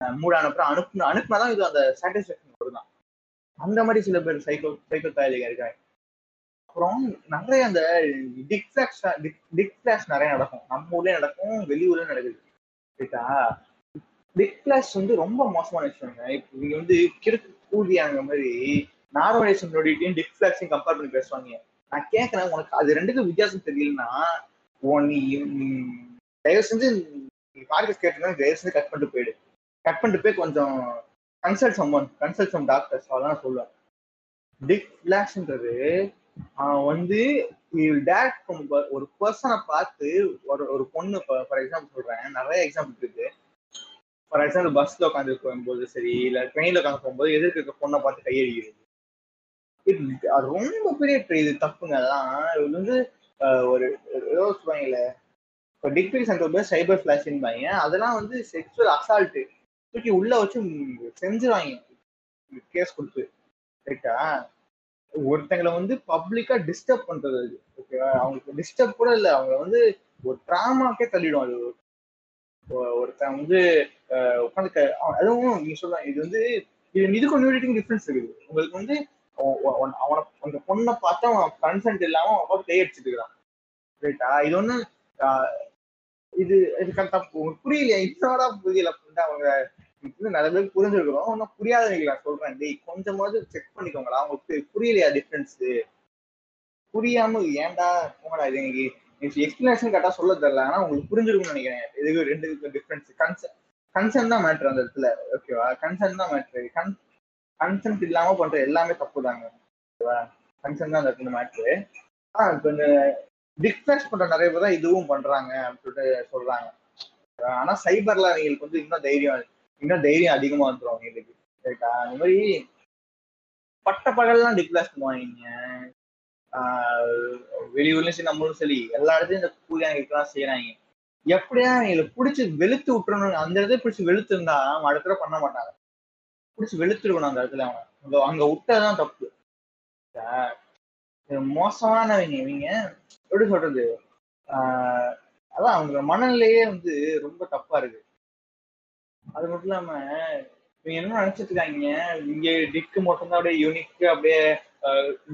மூட் அனுப்புறோம் அனுப்புன அனுப்புனாதான் இது அந்த சாட்டிஸ்ஃபேக்ஷன் வருதான். அந்த மாதிரி சில பேர் சைக்கோ சைக்கோ தாயலிகா இருக்காங்க. அப்புறம் நிறைய அந்த டிக் ஃபிளாஷ் டிக் ஃபிளாஷ் நிறைய நடக்கும். நம்ம ஊர்லயே நடக்கும் வெளியூர்லயும் நடக்குது. ரைட்டா டிக் ஃபிளாஷ் வந்து ரொம்ப மோசமான விஷயங்க. இப்போ நீங்க வந்து கிறுக்கு கூதியாங்க மாதிரி நார்மலைசேஷன் டிக் ஃபிளாக்ஸையும் கம்பேர் பண்ணி பேசுவாங்க. நான் கேட்கறேன் உனக்கு அது ரெண்டுக்கும் வித்தியாசம் தெரியலன்னா உன் நீ தயவு செஞ்சு நீ கேட்டுனா தயவு செஞ்சு கட் பண்ணிட்டு போயிடு. கட் பண்ணிட்டு போய் கொஞ்சம் consult someone consult some doctors அதெல்லாம் சொல்லுவேன் டிக் ஃபிளாஷ்ன்றது அவன் வந்து டேரக்ட் ஒரு பர்சனை பார்த்து ஒரு ஒரு பொண்ணு ஃபார் எக்ஸாம்பிள் சொல்றேன் நிறைய எக்ஸாம்பிள் இருக்கு. ஃபார் எக்ஸாம்பிள் பஸ்ல உட்காந்து போகும்போது சரி இல்ல ட்ரெயின்ல உட்காந்து போகும்போது எதிர்க்க இருக்க பொண்ணை பார்த்து கையடிக்கிறது இது அது ரொம்ப பெரிய இது தப்புங்க அதெல்லாம் இது வந்து ஒரு ரோஸ் ஏதோ சொல்லுவாங்கல்ல இப்போ டிக்ரி சென்டர் சைபர் சைபர் பையன் அதெல்லாம் வந்து செக்ஷுவல் அசால்ட்டு தூக்கி உள்ள வச்சு ம், செஞ்சுருவாங்க கேஸ் கொடுத்து ரைட்டா ஒருத்தங்களை வந்து பப்ளிக்கா டிஸ்டர்ப் பண்றது அது ஓகேவா அவங்களுக்கு டிஸ்டர்ப் கூட இல்லை. அவங்க வந்து ஒரு ட்ராமாக்கே தள்ளிடும் அது. ஒருத்தன் வந்து உட்காந்து அதுவும் நீங்க சொல்லலாம் இது வந்து இது இதுக்கும் நியூரிட்டிங் டிஃபரன்ஸ் இருக்குது. உங்களுக்கு வந்து அவனை அந்த பொண்ணை பார்த்தா அவன் கன்சென்ட் இல்லாம அவன் பார்த்து கை அடிச்சுட்டு இருக்கிறான் ரைட்டா இது ஒண்ணு ஆஹ், இது இது கரெக்டா புரியலையா? இன்னோட புரியல? அப்படின்ட்டு அவங்க நிறைய பேருக்கு புரிஞ்சிருக்கிறோம் இன்னும் புரியாதவங்க நான் சொல்றேன். டேய் கொஞ்சமாவது செக் பண்ணிக்கோங்களா அவங்களுக்கு புரியலையா டிஃபரன்ஸ் புரியாம ஏன்டா போங்கடா இது எனக்கு எக்ஸ்பிளேஷன் கரெக்டா சொல்ல தெரியல. ஆனா உங்களுக்கு புரிஞ்சிருக்கும்னு நினைக்கிறேன். இதுக்கு ரெண்டு டிஃப்ரென்ஸ் கன்சென்ட் கன்சென்ட் தான் மேட்ரு அந்த இடத்துல. ஓகேவா கன்சர்ன் தான் மேட்ரு கன் கன்சென்ட் இல்லாம பண்ற எல்லாமே தப்பு தாங்க ஓகேவா கன்சர்ன் தான் அந்த இடத்துல மேட்ரு ஆஹ் கொஞ்சம் டிஃப்ரென்ஸ் டிஸ்கஸ் பண்ற நிறைய பேர் தான் இதுவும் பண்றாங்க அப்படின்னு சொல்லிட்டு சொல்றாங்க. ஆனா சைபர்ல அவங்களுக்கு வந்து இன்னும் தைரியம் இன்னும் தைரியம் அதிகமா வந்துடும் அவங்களுக்கு. ரைட்டா அந்த மாதிரி பட்ட பகல்லாம் டிக்ளாஸ் பண்ணுவாங்க. ஆஹ் வெளியூர்லயும் சரி நம்மளும் சரி எல்லா இடத்துலயும் இந்த கூலியாங்களுக்குலாம் செய்யறாங்க எப்படியா இவங்களை பிடிச்சி வெளுத்து விட்டுறணும். அந்த இடத்துல பிடிச்சி வெளுத்து இருந்தா அவன் அடுத்த பண்ண மாட்டாங்க. பிடிச்சி வெளுத்துருக்கணும் அந்த இடத்துல அவன் அங்க அங்க விட்டதான் தப்பு. மோசமானவங்க இவங்க எப்படி சொல்றது? ஆஹ் அதான் அவங்க மனநிலையே வந்து ரொம்ப தப்பா இருக்கு. அது மட்டும் இல்லாம இவங்க என்ன நினைச்சிட்டு இருக்காங்க இங்க டிக்கு மட்டும்தான் அப்படியே யூனிக் அப்படியே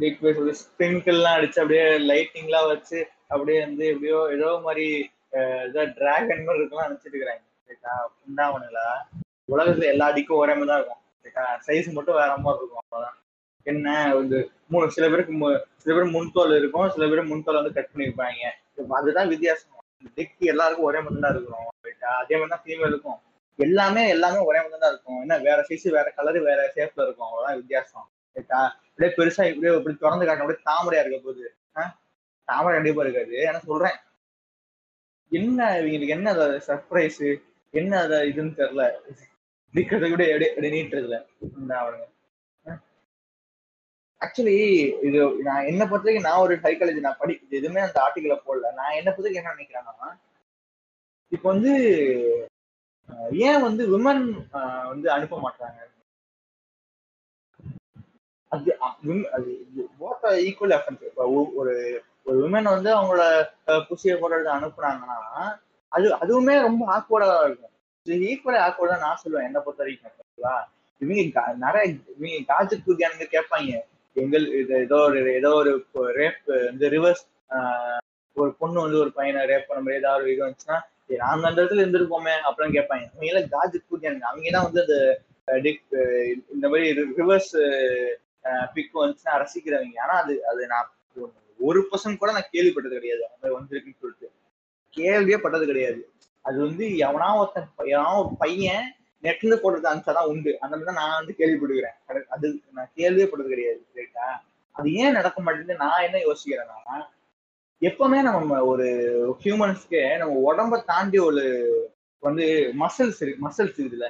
டிக் ஸ்பிரிங்கிள்லாம் அடிச்சு அப்படியே லைட்டிங்லாம் வச்சு அப்படியே வந்து எப்படியோ ஏதோ மாதிரி ஏதோ டிராகன் மாதிரி இருக்கலாம் நினைச்சிட்டு இருக்கிறாங்க ரைட்டா உண்டாவனுங்களா உலகத்துல எல்லா டிக்கும் ஒரே மாதிரி தான் இருக்கும். சைஸ் மட்டும் வேற மாதிரி இருக்கும் அவ்வளவுதான். என்ன? வந்து மூணு சில பேருக்கு மு- சில பேர் முன்தோல் இருக்கும் சில பேர் முன்தோல் வந்து கட் பண்ணிருப்பாங்க அதுதான் வித்தியாசம். டிக்கு எல்லாருக்கும் ஒரே மாதிரி தான் இருக்கும் அதே மாதிரி தான் ஃபீமேலுக்கும் எல்லாமே எல்லாமே ஒரே மாதிரி தான் இருக்கும். என்ன வேற சைஸ் வேற கலர் வேற ஷேப்ல இருக்கும். அவ்வளவுதான் வித்தியாசம். அப்படியே பெருசா இப்படியே இப்படி திறந்து காட்டணும் அப்படியே தாமரையா இருக்க போகுது. தாமரை கண்டிப்பா இருக்காது. ஆனா சொல்றேன். என்ன இவங்களுக்கு என்ன அது சர்ப்ரைஸ் என்ன அதை இதுன்னு தெரியல. இருக்கிறத கூட எப்படி எப்படி நீட்டு இந்த அவனுங்க ஆக்சுவலி இது நான் என்ன பொறுத்த வரைக்கும் நான் ஒரு சைக்காலஜி நான் படி எதுவுமே அந்த ஆர்டிக்கல போடல. நான் என்ன பொறுத்த வரைக்கும் என்ன நினைக்கிறேன்னா இப்போ வந்து ஏன் வந்து விமன் வந்து அனுப்ப மாட்டாங்க அது அ- ஈக்குவல் எஃபெக்ட் இப்போ ஒரு ஒரு விமன் வந்து அவங்களோட குசியை போடுறது எடுத்து அனுப்புனாங்கன்னா அது அதுவுமே ரொம்ப ஆக்வர்டா இருக்கும். இது ஈக்குவலி ஆக்வர்டா நான் சொல்லுவேன் என்ன பொறுத்த வரைக்கும் ஓகேவா இவங்க நிறைய இவங்க காஜத் கேனுங்க கேட்பாங்க எங்கள் இது ஏதோ ஒரு ஏதோ ஒரு ரேப் வந்து ரிவர்ஸ் ஒரு பொண்ணு வந்து ஒரு பையனை ரேப் பண்ண மாதிரி ஏதாவது ஒரு இது வந்துச்சுன்னா நாங்க அந்த இடத்துல இருந்திருப்போமே அப்படின்னு கேட்பாங்க. அவங்க எல்லாம் காஜத் குர்கானுங்க அவங்க தான் வந்து அந்த இந்த மாதிரி ரிவர்ஸ் பிக் வந்துச்சுன்னா ரசிக்கிறவங்க. ஆனா அது அது நான் ஒரு பர்சன்ட் கூட நான் கேள்விப்பட்டது கிடையாது. அந்த மாதிரி வந்திருக்குன்னு சொல்லிட்டு. கேள்வியே பட்டது கிடையாது. அது வந்து எவனா ஒருத்தன் எவனா ஒரு பையன் நெட்ல போடுறது அனுப்பிச்சாதான் உண்டு. அந்த மாதிரி தான் நான் வந்து கேள்விப்படுகிறேன். அது- அது நான் கேள்வியே பட்டது கிடையாது ரைட்டா அது ஏன் நடக்க மாட்டேங்குது நான் என்ன யோசிக்கிறேன்னா எப்பவுமே நம்ம ஒரு ஹியூமன்ஸ்க்கு நம்ம உடம்ப தாண்டி ஒரு வந்து மசில்ஸ் இருக்கு மசில்ஸ் இருக்குதுல்ல.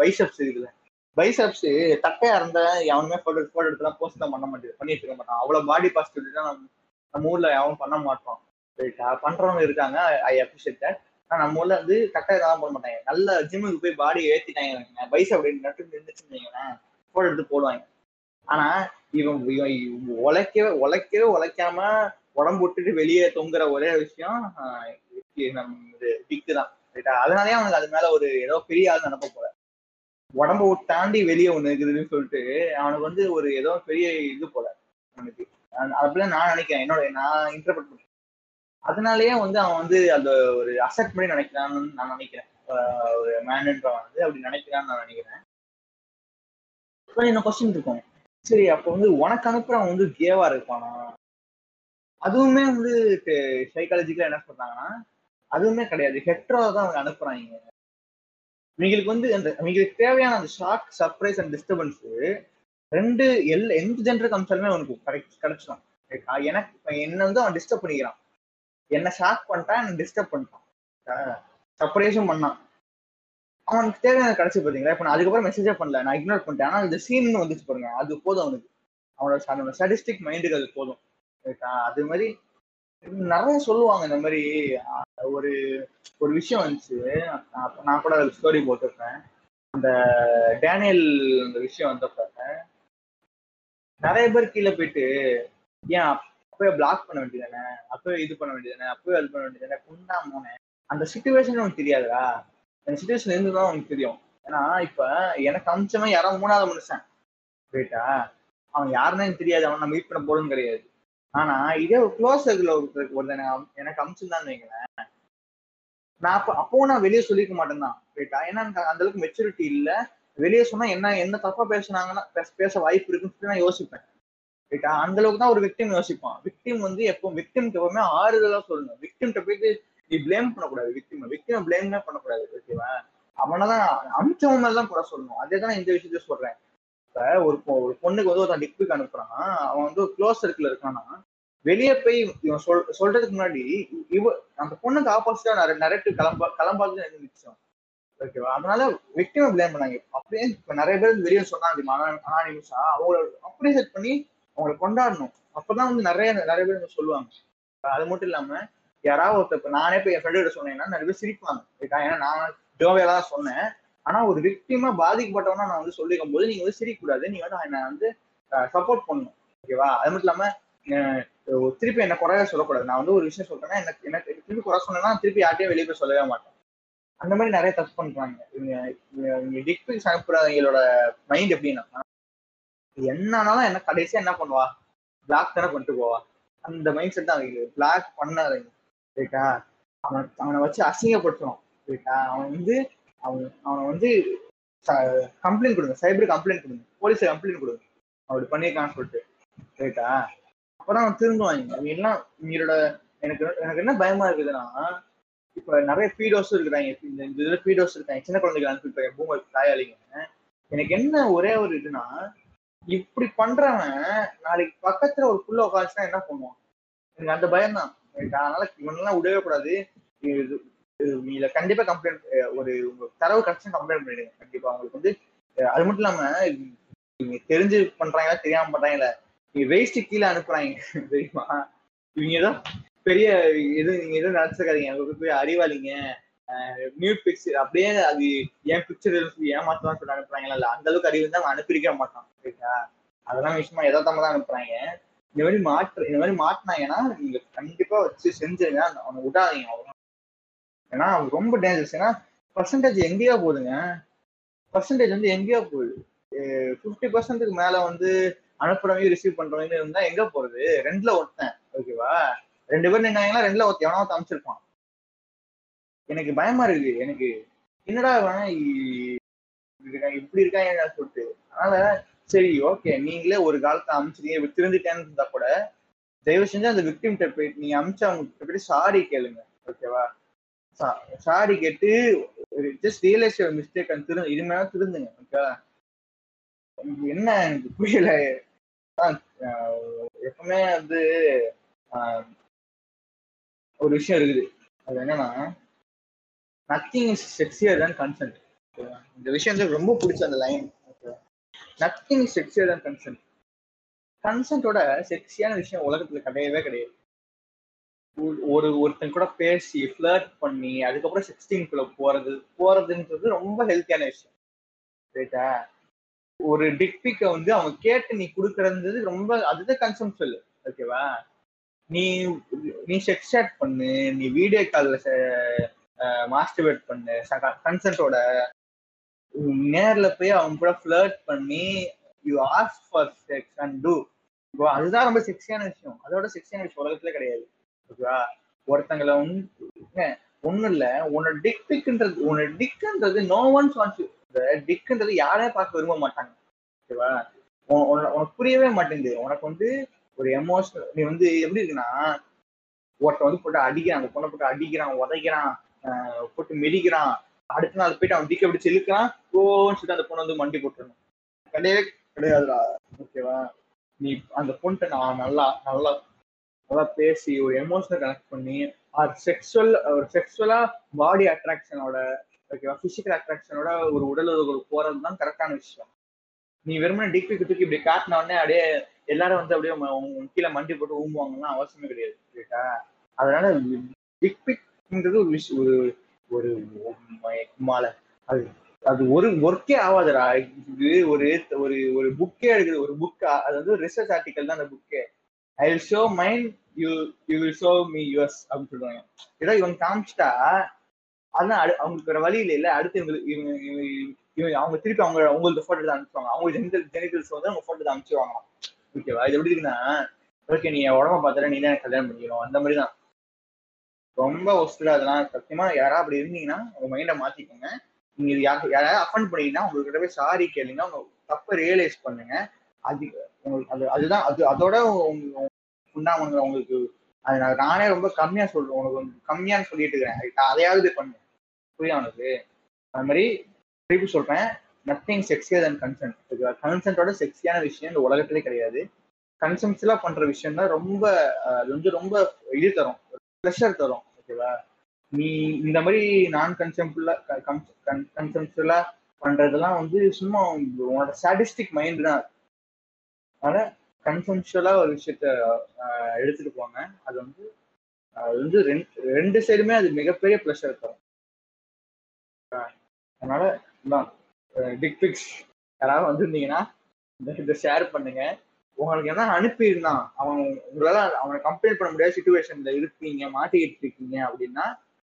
பைசப்ஸ் இருக்குதுல்ல. பைசப்ஸ் தட்டையா இருந்தா எவனுமே போட்டோ போட்டோ எடுத்துலாம் போஸ்ட் தான் பண்ண மாட்டேங்குது பண்ணிட்டு இருக்க மாட்டான். அவ்வளவு பாடி பாசிட்டிவிட்டி நம்ம நம்ம ஊர்ல எவனும் பண்ண மாட்டோம். ரைட்டா பண்றவங்க இருக்காங்க ஐ அப்ரிஷியேட் தட் ஆனா நம்ம ஊர்ல வந்து கட்டாயம் தான் போட மாட்டாங்க. நல்ல ஜிம்முக்கு போய் பாடி ஏத்திட்டாங்க. பைஸ் அப்படின்னு நட்டு நின்றுச்சுன்னு போட்டோ எடுத்து போடுவாங்க. ஆனா இவன் இவன் இவன் உழைக்கவே உழைக்கவே உழைக்காம உடம்பு விட்டுட்டு வெளியே தொங்குற ஒரே விஷயம் இது நம்ம பிக்கு தான் ரைட்டா அதனாலயே அவனுக்கு அது மேல ஒரு ஏதோ பெரிய ஆள் நினைப்ப போல உடம்ப தாண்டி வெளியே ஒண்ணு இருக்குதுன்னு சொல்லிட்டு அவனுக்கு வந்து ஒரு ஏதோ பெரிய இது போல அவனுக்கு. அப்படிதான் நான் நினைக்கிறேன். என்னோட நான் இன்டர்பிரட் பண்றேன் அதனாலயே வந்து அவன் வந்து அந்த ஒரு அசெப்ட் பண்ணி நினைக்கிறான்னு நான் நினைக்கிறேன். ஒரு மேனுன்றவன் வந்து அப்படி நினைக்கிறான்னு நான் நினைக்கிறேன். இப்போ என்ன கொஸ்டின் இருக்கும் சரி அப்ப வந்து உனக்கு அனுப்புறவன் வந்து கேவா இருப்பானா? அதுவுமே வந்து சைக்காலஜிக்கலா என்ன சொல்றாங்கன்னா அதுவுமே கிடையாது. ஹெட்ரோ தான் அவங்க அனுப்புறாங்க. உங்களுக்கு வந்து அந்த உங்களுக்கு தேவையான அந்த ஷாக் சர்ப்ரைஸ் அண்ட் டிஸ்டர்பன்ஸ் ரெண்டு எல் எந்த ஜென்டருக்கு அம்சாலுமே அவனுக்கு கரெக்ட் கிடைச்சிடும் எனக்கு என்ன வந்து அவன் டிஸ்டர்ப் பண்ணிக்கிறான். என்ன ஷாக் பண்ணிட்டான் என்ன டிஸ்டர்ப் பண்ணிட்டான். சர்ப்ரைஸும் பண்ணான். அவனுக்கு தேவையான கிடைச்சி பாத்தீங்களா? இப்ப நான் அதுக்கப்புறம் மெசேஜே பண்ணல. நான் இக்னோர் பண்ணிட்டேன். ஆனா இந்த சீன் வந்துச்சு பாருங்க. அது போதும் அவனுக்கு. அவனோட அவனோட ஸ்டாட்டிஸ்டிக் மைண்டுக்கு அது போதும். அது மாதிரி நிறைய சொல்லுவாங்க. இந்த மாதிரி ஒரு ஒரு விஷயம் வந்துச்சு. நான் கூட கூட ஸ்டோரி போட்டிருப்பேன். அந்த டேனியல் அந்த விஷயம் வந்தப்ப நிறைய பேர் கீழே போயிட்டு ஏன் அப்பவே பிளாக் பண்ண வேண்டியதானே அப்பவே இது பண்ண வேண்டியதானே அப்பவே அது பண்ண வேண்டியதானே புண்ணா மோனே? அந்த சுச்சுவேஷன் உனக்கு தெரியாதுடா. என் சுச்சுவேஷன் இருந்துதான் உனக்கு தெரியும். ஏன்னா இப்ப எனக்கு அமிச்சவன் யாராவது மூணாவது மனுஷன். ரைட்டா அவன் யாருன்னு எனக்கு தெரியாது. அவன் நான் மீட் பண்ண போறதும் கிடையாது. ஆனா இதே ஒரு க்ளோஸ் சர்க்கிள் ஒருத்தன் எனக்கு எனக்கு அமிச்சிருந்தான்னு வைங்களேன். நான் அப்ப அப்பவும் நான் வெளியே சொல்லிக்க மாட்டேன் தான் ரைட்டா ஏன்னா எனக்கு அந்த அளவுக்கு மெச்சூரிட்டி இல்ல. வெளியே சொன்னா என்ன என்ன தப்பா பேசுனாங்கன்னா பேச- பேச வாய்ப்பு இருக்குன்னு சொல்லி நான் யோசிப்பேன். ரைட்டா அந்த அளவுக்கு தான் ஒரு விக்டிம் யோசிப்பான். விக்டிம் வந்து எப்போ விக்டிம்க்கு எப்பவுமே ஆறுதலா சொல்லணும். விக்டிம் போயிட்டு நீ ப்ளேம் பண்ணக்கூடாது விக்டிம விக்டிம ப்ளேமே பண்ணக்கூடாது ஓகேவா அவனதான் அமிச்சவன் மேலதான் குறை சொல்லணும். அதே தான் இந்த விஷயத்த சொல்றேன். இப்ப ஒரு பொ- ஒரு பொண்ணுக்கு வந்து ஒருத்தன் டிக்பிக் அனுப்புறான். அவன் வந்து க்ளோஸ் சர்க்கிள் இருக்கானா? வெளியே போய் இவன் சொல் சொல்றதுக்கு முன்னாடி இவ அந்த பொண்ணுக்கு ஆப்போசிட்டா நிறைய கிளம்ப கிளம்பாது எனக்கு நிச்சயம் ஓகேவா அதனால விக்டிமை ப்ளேம் பண்ணாங்க. அப்படியே இப்ப நிறைய பேர் வெளியே சொன்னாங்க அனானிமஸா அவங்கள அப்படியே செட் பண்ணி அவங்கள கொண்டாடணும். அப்பதான் வந்து நிறைய நிறைய பேர் வந்து சொல்லுவாங்க. அது மட்டும் இல்லாம யாராவது ஒருத்தர் நானே போய் என் ஃப்ரெண்டு கிட்ட சொன்னேன்னா நிறைய பேர் சிரிப்பாங்க. ஏன்னா நான் ஜோவையா தான் சொன்னேன். ஆனா ஒரு விக்டிமா பாதிக்கப்பட்டவனா நான் வந்து சொல்லிக்கும் போது நீங்க வந்து சிரிக்கக்கூடாது. நீங்க வந்து என்ன வந்து சப்போர்ட் பண்ணணும். ஓகேவா அது மட்டும் இல்லாம திருப்பி என்ன குறைய சொல்லக்கூடாது. நான் வந்து ஒரு விஷயம் சொல்றேன்னா எனக்கு எனக்கு திருப்பி குறை சொன்னேன்னா திருப்பி யார்ட்டையும் வெளியே போய் சொல்லவே மாட்டேன். அந்த மாதிரி நிறைய தப்பு பண்றாங்க. இவங்க டிக்பிக்ஸ் அனுப்புறவங்களோட மைண்ட் எப்படின்னா என்னன்னாலும் என்ன கடைசியா என்ன பண்ணுவா? பிளாக் தானே பண்ணிட்டு போவா? அந்த மைண்ட் செட் தான் பிளாக் பண்ணாதீங்க. ரைட்டா அவன் அவனை வச்சு அசிங்கப்படுத்துறோம் ரைட்டா அவன் வந்து அவன் அவனை வந்து கம்ப்ளைண்ட் கொடுங்க சைபர் கம்ப்ளைண்ட் கொடுங்க போலீஸ் கம்ப்ளைண்ட் கொடுங்க. அப்படி பண்ணியிருக்கான்னு சொல்லிட்டு ரைட்டா அப்புறம் அவன் திருந்துவாங்க அவங்க எல்லாம் உங்களோட எனக்கு எனக்கு என்ன பயமா இருக்குதுன்னா இப்ப நிறைய பீடோஸ் இருக்கிறாங்க இந்த இந்த இதுல பீடோஸ் இருக்காங்க. சின்ன குழந்தைகள் அனுப்பிட்டு பூமர் தாயாளிங்க. எனக்கு என்ன ஒரே ஒரு இதுனா இப்படி பண்றவன் நாளைக்கு பக்கத்துல ஒரு புள்ள உட்காந்துச்சுன்னா என்ன பண்ணுவான்? எனக்கு அந்த பயம் தான் அதனால இவனெல்லாம் விடவே கூடாது. இதுல கண்டிப்பா கம்ப்ளைண்ட் ஒரு உங்க தரவு கஷ்டம் கம்ப்ளைண்ட் பண்ணிடுங்க. கண்டிப்பா உங்களுக்கு வந்து அது மட்டும் இல்லாம இவங்க தெரிஞ்சு பண்றாங்களா தெரியாம பண்றாங்களா நீங்க வேஸ்ட் கீழே அனுப்புறாங்க தெரியுமா? இவங்க ஏதோ பெரிய எது நீங்க எதுவும் நினைச்சிருக்காதீங்க. உங்களுக்கு போய் அறிவாளிங்க. நியூட் பிக்சர் அப்படியே அது ஏன் பிக்சர் சொல்லி சொல்லி அனுப்புறாங்களா? இல்ல அந்த அளவுக்கு அறிவு இருந்தா அவங்க அனுப்பியிருக்க மாட்டான் சரிங்களா? அதெல்லாம் விஷயமா எதாவது தான் அனுப்புறாங்க. இந்த மாதிரி மாற்று இந்த மாதிரி மாட்டினாங்கன்னா நீங்க கண்டிப்பா வச்சு செஞ்சுருங்க. அந்த- அவனை விடாதீங்க அவ்வளோ ஏன்னா அவன் ரொம்ப டேஞ்சர்ஸ் ஏன்னா பர்சன்டேஜ் எங்கேயோ போகுதுங்க. பர்சன்டேஜ் வந்து எங்கேயோ போகுது. ஃபிஃப்டி பர்சன்ட்டுக்கு மேல வந்து அனுப்புறவங்க ரிசீவ் பண்றவங்க இருந்தா எங்க போறது? ரெண்டுல ஒருத்தன் ஓகேவா ரெண்டு பேர் நின்னாங்கன்னா ரெண்டுல ஒருத்தன் எவனாவது அமைச்சிருப்பான் எனக்கு பயமா இருக்கு. எனக்கு என்னடா வேணா இப்படி இருக்கா இப்படி இருக்காங்க சொல்லிட்டு. அதனால சரி ஓகே நீங்களே ஒரு காலத்தை அமிச்சிருக்கீங்க திருந்துட்டேன்னு இருந்தா கூட தயவு செஞ்சு அந்த விக்டிம் போயிட்டு நீங்க அமிச்சு அவங்க போயிட்டு சாரி கேளுங்க ஓகேவா சாரி கேட்டு ஜஸ்ட் ரியலைஸ் மிஸ்டேக் திரு இது திருந்துங்க ஓகேவா என்ன எனக்கு புரியல. ஆஹ், எப்பவுமே வந்து ஒரு விஷயம் இருக்குது. அது என்னன்னா nothing is sexier than consent இந்த விஷயம் வந்து ரொம்ப பிடிச்ச அந்த line nothing is sexier than consent கன்சென்ட்டோட செக்ஸியான விஷயம் உலகத்துல கிடையவே கிடையாது. ஒரு- ஒரு ஒருத்தன் கூட பேசி ஃபிளர்ட் பண்ணி அதுக்கப்புறம் சிக்ஸ்டீன்குள்ள போறது போறதுன்றது ரொம்ப ஹெல்த்தியான விஷயம். ரைட்டா ஒரு டிக்பிக்க வந்து அவங்க கேட்டு நீ கொடுக்கறது ரொம்ப அதுதான் கன்சென்ட் ஓகேவா நீ நீ செக்ஸ் சாட் பண்ணு நீ வீடியோ காலில் மாஸ்டிவேட் பண்ணு கன்சென்ட்டோட நேர்ல போய் அவங்க கூட ஃபிளர்ட் பண்ணி you ask for sex and do அதுதான் ரொம்ப செக்ஸியான விஷயம். அதோட செக்ஸியான விஷயம் உலகத்துல கிடையாது. ஓகேவா ஒருத்தங்களை வந்து இல்ல. உன்னோட டிக் பிக்ன்றது உன்னோட டிக்ன்றது நோ ஒன்ஸ் வாண்ட்ஸ் டிக்ன்றது யாரையும் பார்க்க விரும்ப மாட்டாங்க. ஓகேவா உனக்கு புரியவே மாட்டேங்குது. உனக்கு வந்து ஒரு எமோஷனல் நீ வந்து எப்படி இருக்குன்னா ஒருத்த வந்து போட்டு அடிக்கிறான். பொண்ணை போட்டு அடிக்கிறான் உதைக்கிறான் போட்டு மெடிக்கிறான் அடுத்த நாள் போயிட்டு அவன் தீக்க பிடிச்சி இழுக்கிறான் ஓன்னு சொல்லிட்டு அந்த பொண்ணு வந்து மண்டி போட்டுருணும் கிடையவே கிடையாதுடா. ஓகேவா? நீ அந்த பொண்ணுட்ட நான் நல்லா நல்லா நல்லா பேசி ஒரு எமோஷனல் கனெக்ட் பண்ணி ஆர் செக்ஷுவல் ஒரு செக்ஷுவலா பாடி அட்ராக்ஷனோட ஓகேவா? பிசிக்கல் அட்ராக்ஷனோட ஒரு உடல் உறவு போறது தான் கரெக்டான விஷயம். நீ வெறுமனே டிக் தூக்கி இப்படி காட்டின உடனே அப்படியே எல்லாரும் வந்து அப்படியே கீழே மண்டி போட்டு ஊம்புவாங்கன்னா அவசியமே கிடையாது ரைட்டா அதனால டிக் ஒரு விஷயம் ஒரு ஒரு மாலை அது அது ஒரு ஒர்க்கே ஆகாதுடா இது ஒரு ஒரு ஒரு புக்கே எடுக்குது. ஒரு புக்கா அது வந்து ரிசர்ச் ஆர்டிக்கல் தான் அந்த புக்கே I will show mind you you will show me yours அப்படின்னு சொல்லுவாங்க. ஏதோ இவங்க காமிச்சிட்டா? அதான் அடு- அவங்களுக்கு வேற வழி இல்லை அடுத்து இவங்களுக்கு இவங்க இவங்க- அவங்க திருப்பி அவங்க அவங்களோட ஃபோட்டோ தான் அனுப்பிச்சுவாங்க அவங்க ஜெனிதல் ஜெனிதல்ஸ் வந்து அவங்க ஃபோட்டோ தான் அனுப்பிச்சுவாங்க ஓகேவா இது எப்படி இருக்குன்னா ஓகே நீ என் உடம்ப பார்த்தால நீ தான் எனக்கு கல்யாணம் பண்ணிக்கணும். அந்த மாதிரி தான். ரொம்ப ஒஸ்டா அதெல்லாம் சத்தியமா யாராவது அப்படி இருந்தீங்கன்னா உங்க மைண்டை மாத்திக்கோங்க. நீங்க இது யாராவது அஃபண்ட் பண்ணீங்கன்னா உங்ககிட்ட போய் சாரி கேளுங்க. உங்க தப்பை ரியலைஸ் பண்ணுங்க. அது உங்களுக்கு அது அதுதான் அது அதோட உண்டாமங்க உங்களுக்கு. அது நான் நானே ரொம்ப கம்மியா சொல்றேன். உனக்கு கம்மியான்னு சொல்லிட்டு இருக்கிறேன். அதையாவது பண்ணு. புரியா உனக்கு? அது மாதிரி திருப்பி சொல்றேன். நத்திங் செக்ஸியர் தன் கன்சென்ட் கன்சென்ட்டோட செக்ஸியான விஷயம் இந்த உலகத்திலே கிடையாது. கன்சென்ட்ஸ்லா பண்ற விஷயம் தான் ரொம்ப அது வந்து ரொம்ப இது தரும். ப்ரெஷர் தரும். ஓகேவா? நீ இந்த மாதிரி நான் கன்செம்ப்ல கன்செம்ப்டுவலா பண்றதெல்லாம் வந்து சும்மா உன்னோட ஸ்டாட்டிஸ்டிக் மைண்ட் தான். அதனால் அதனால ஒரு விஷயத்த எடுத்துட்டு போங்க. அது வந்து அது வந்து ரெண்டு ரெண்டு சைடுமே அது மிகப்பெரிய ப்ளஷர் தரும். அதனால் அதனால டிக் பிக்ஸ் யாராவது வந்திருந்தீங்கன்னா இந்த- ஷேர் பண்ணுங்க. உங்களுக்கு என்ன அனுப்பியிருந்தான் அவன் உங்களால அவனை கம்ப்ளைண்ட் பண்ண முடியாத சுச்சுவேஷன்ல இருப்பீங்க மாட்டிக்கிட்டு இருக்கீங்க அப்படின்னா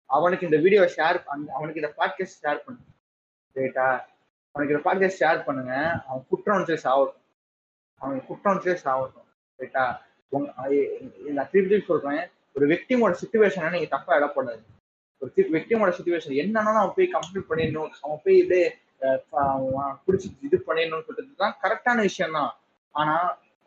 அவனுக்கு இந்த வீடியோ ஷேர் அவனுக்கு இந்த பாட்காஸ்ட் ஷேர் பண்ணு. ரைட்டா அவனுக்கு இந்த பாட்காஸ்ட் ஷேர் பண்ணுங்க. அவன் குற்றம் சரி ஆகட்டும் அவன் குற்றம் சரி ஆகட்டும் ரைட்டா உங்க நான் திருப்பி திருப்பி சொல்றேன். ஒரு விக்டிமோட சுச்சுவேஷனை நீங்க தப்பா இடப்படாது ஒரு விக்டிமோட சுச்சுவேஷன் என்னன்னா அவன் போய் கம்ப்ளீட் பண்ணிடணும். அவன் போய் இப்படியே அவன் பிடிச்சி இது பண்ணிடணும்னு சொல்றது தான் கரெக்டான விஷயம் தான் ஆனா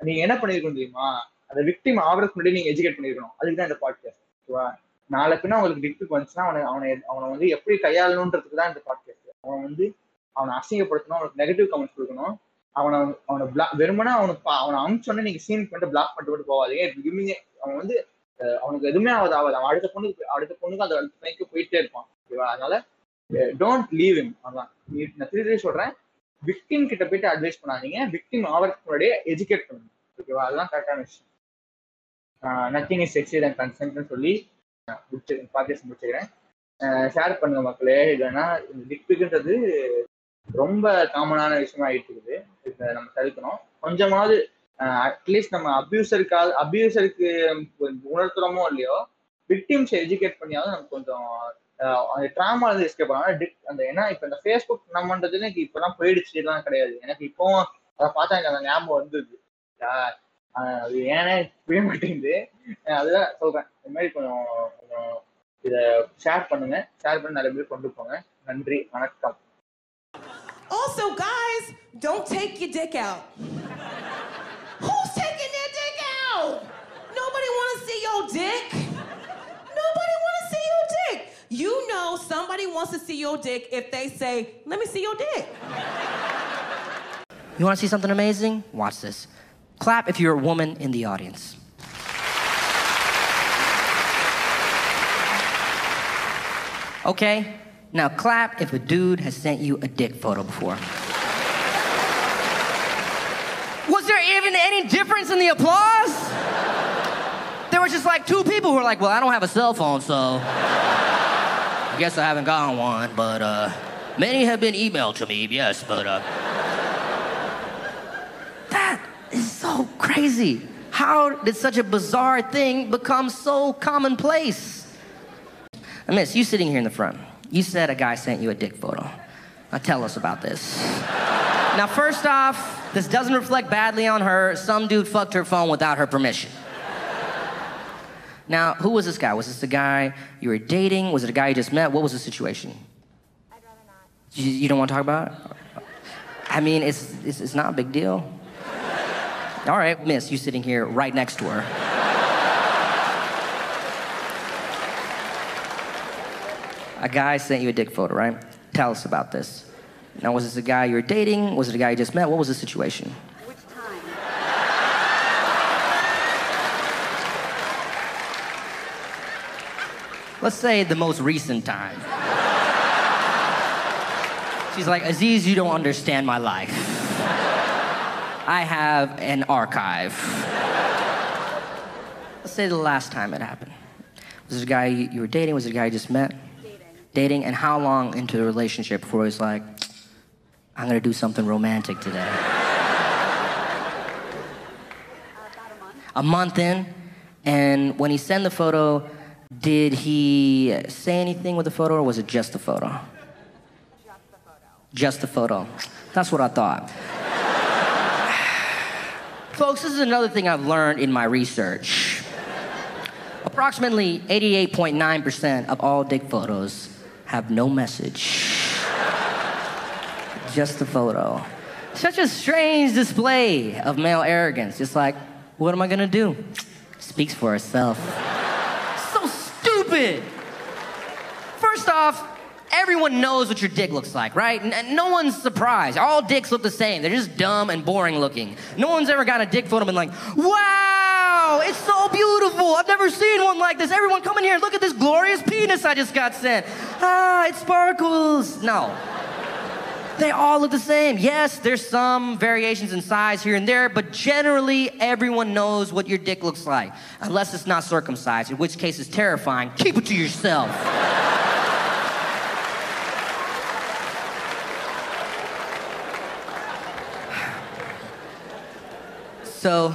நீங்க என்ன பண்ணிருக்கணும் தெரியுமா? அந்த விக்டிம் ஆவறதுக்கு முன்னாடி நீங்க எஜுகேட் பண்ணிருக்கணும். அதுக்கு தான் இந்த பாட்காஸ்ட் ஓகேவா நாளை பின்னா அவங்களுக்கு டிக்டிக் வந்துச்சுன்னா அவனை அவனை அவனை வந்து எப்படி கையாளணுன்றதுக்கு தான் இந்த பாட்காஸ்ட் அவன் வந்து அவனை அசிங்கப்படுத்தணும் அவனுக்கு நெகட்டிவ் கமெண்ட்ஸ் கொடுக்கணும். அவனை அவனை பிளாக் வெறுமனா அவனுக்கு அவனை அனுப்பிச்சோன்னே நீங்க சீன் பண்ணிட்டு பிளாக் பண்ணிட்டு மட்டும் போவாதீங்க அவன் வந்து அவனுக்கு எதுவுமே ஆகாது ஆகாது. அவன் அடுத்த பொண்ணுக்கு அடுத்த பொண்ணுக்கு அந்த அடுத்த பைக்கு போயிட்டே இருப்பான் ஓகேவா அதனால டோன்ட் லீவ் இம் அதான். நான் திருப்பி சொல்றேன். விக்டிம் கிட்ட போயிட்டு அட்வைஸ் பண்ணாதீங்க. விக்டிம் ஆவறதுக்கு முன்னாடியே எஜுகேட் பண்ணுங்க. ஓகேவா அதுதான் கரெக்டான விஷயம். நத்திங் இஸ் செக்ஸி அண்ட் கன்சென்ட்னு சொல்லி முடிச்சு பாட்காஸ்ட் முடிச்சுக்கிறேன். ஷேர் பண்ணுங்க மக்களே. இல்லைன்னா இந்த டிக்பிக்ன்றது ரொம்ப காமனான விஷயமா ஆயிட்டு இருக்குது இதை நம்ம தடுக்கணும். கொஞ்சமாவது அட்லீஸ்ட் நம்ம அபியூசருக்காக அபியூசருக்கு உணர்த்துறோமோ இல்லையோ விக்டிம்ஸ் எஜுகேட் பண்ணியாவது நமக்கு கொஞ்சம் அந்த ட்ராமா இருந்து எஸ்கேப் பண்ணலாம் அந்த ஏன்னா இப்போ இந்த ஃபேஸ்புக் நம்மன்றது எனக்கு இப்போலாம் போயிடுச்சு. இதெல்லாம் கிடையாது. எனக்கு இப்போ அதை பார்த்தா எனக்கு அந்த ஞாபகம் வந்தது. அது ஏனே புரிய மாட்டேங்குது. அதுதான் சொல்றேன். இந்த மாதிரி கொஞ்சம் கொஞ்சம் இதை ஷேர் பண்ணுங்க. ஷேர் பண்ணி நிறைய பேர் கொண்டு போங்க. நன்றி. வணக்கம். Also, guys, don't take your dick out. Who's taking their dick out? Nobody want to see your dick. You know somebody wants to see your dick if they say, "Let me see your dick." You want to see something amazing? Watch this. Clap if you're a woman in the audience. Okay, now clap if a dude has sent you a dick photo before. Was there even any difference in the applause? There were just like two people who were like, well, I don't have a cell phone, so guess I haven't gotten one, but uh, many have been emailed to me, yes, but uh, that is so crazy. How did such a bizarre thing become so commonplace? Uh, Miss, you sitting here in the front, you said a guy sent you a dick photo. Now tell us about this. Now, first off, this doesn't reflect badly on her. Some dude fucked her phone without her permission. Now, who was this guy? Was this the guy you were dating? Was it a guy you just met? What was the situation? I'd rather not. You, you don't want to talk about it? I mean, it's, it's, it's not a big deal. [laughs] All right, miss, you sitting here right next to her. a guy sent you a dick photo, right? Tell us about this. Now, was this a guy you were dating? Was it a guy you just met? What was the situation? Let's say the most recent time. She's like, Aziz, you don't understand my life. I have an archive. Let's say the last time it happened. Was it a guy you were dating? Was it a guy you just met? Dating. Dating? And how long into the relationship before he's like, I'm gonna do something romantic today? [laughs] Uh, about a month. a month in, and when he sent the photo, did he say anything with the photo, or was it just the photo? Just the photo. Just the photo. That's what I thought. [sighs] Folks, this is another thing I've learned in my research. Approximately 88.9% of all dick photos have no message. Just the photo. Such a strange display of male arrogance. It's like, what am I gonna do? Speaks for itself. Stupid! First off, everyone knows what your dick looks like, right? No one's surprised. All dicks look the same. They're just dumb and boring looking. No one's ever got a dick photo and been like, wow, it's so beautiful. I've never seen one like this. Everyone come in here, look at this glorious penis I just got sent. Ah, it sparkles. No. They all look the same. Yes, there's some variations in size here and there, but generally everyone knows what your dick looks like. Unless it's not circumcised, in which case it's terrifying. Keep it to yourself. [sighs] So,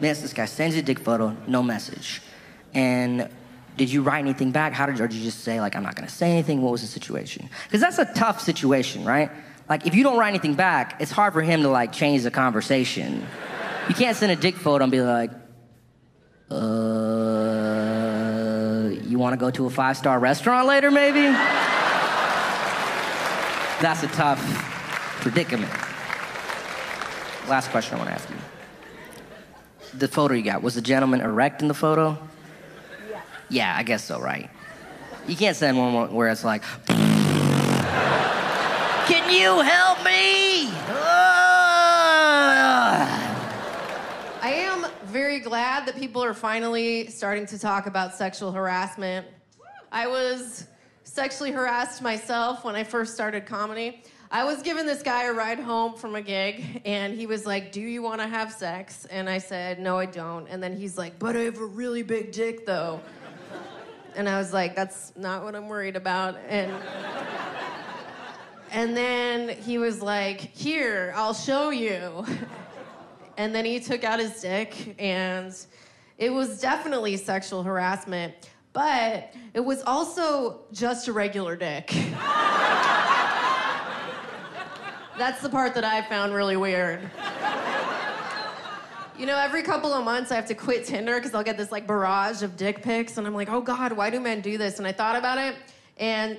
man, this guy sends you a dick photo, no message. And did you write anything back? How did, or did you just say, like, I'm not gonna say anything? What was the situation? Because that's a tough situation, right? Like, if you don't write anything back, it's hard for him to, like, change the conversation. You can't send a dick photo and be like, uh, you wanna go to a five star restaurant later, maybe? That's a tough predicament. Last question I wanna ask you. The photo you got, was the gentleman erect in the photo? Yeah, I guess so, right? You can't send one where it's like, [laughs] Can you help me? Ugh." I am very glad that people are finally starting to talk about sexual harassment. I was sexually harassed myself when I first started comedy. I was giving this guy a ride home from a gig, and he was like, Do you want to have sex? And I said, No, I don't. And then he's like, But I have a really big dick, though. And I was like, That's not what I'm worried about. And and then he was like, Here, I'll show you. And then he took out his dick, and it was definitely sexual harassment, but it was also just a regular dick. That's the part that I found really weird. You know, every couple of months I have to quit Tinder because I'll get this like barrage of dick pics, and I'm like, oh God, why do men do this? And I thought about it, and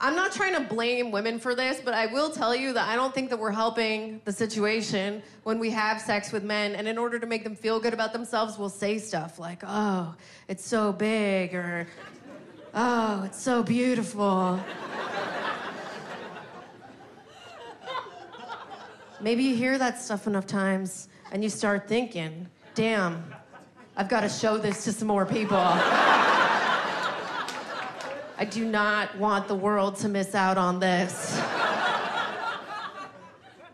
I'm not trying to blame women for this, but I will tell you that I don't think that we're helping the situation when we have sex with men. And in order to make them feel good about themselves, we'll say stuff like, oh, it's so big, or oh, it's so beautiful. Maybe you hear that stuff enough times and you start thinking, damn, I've got to show this to some more people. I do not want the world to miss out on this.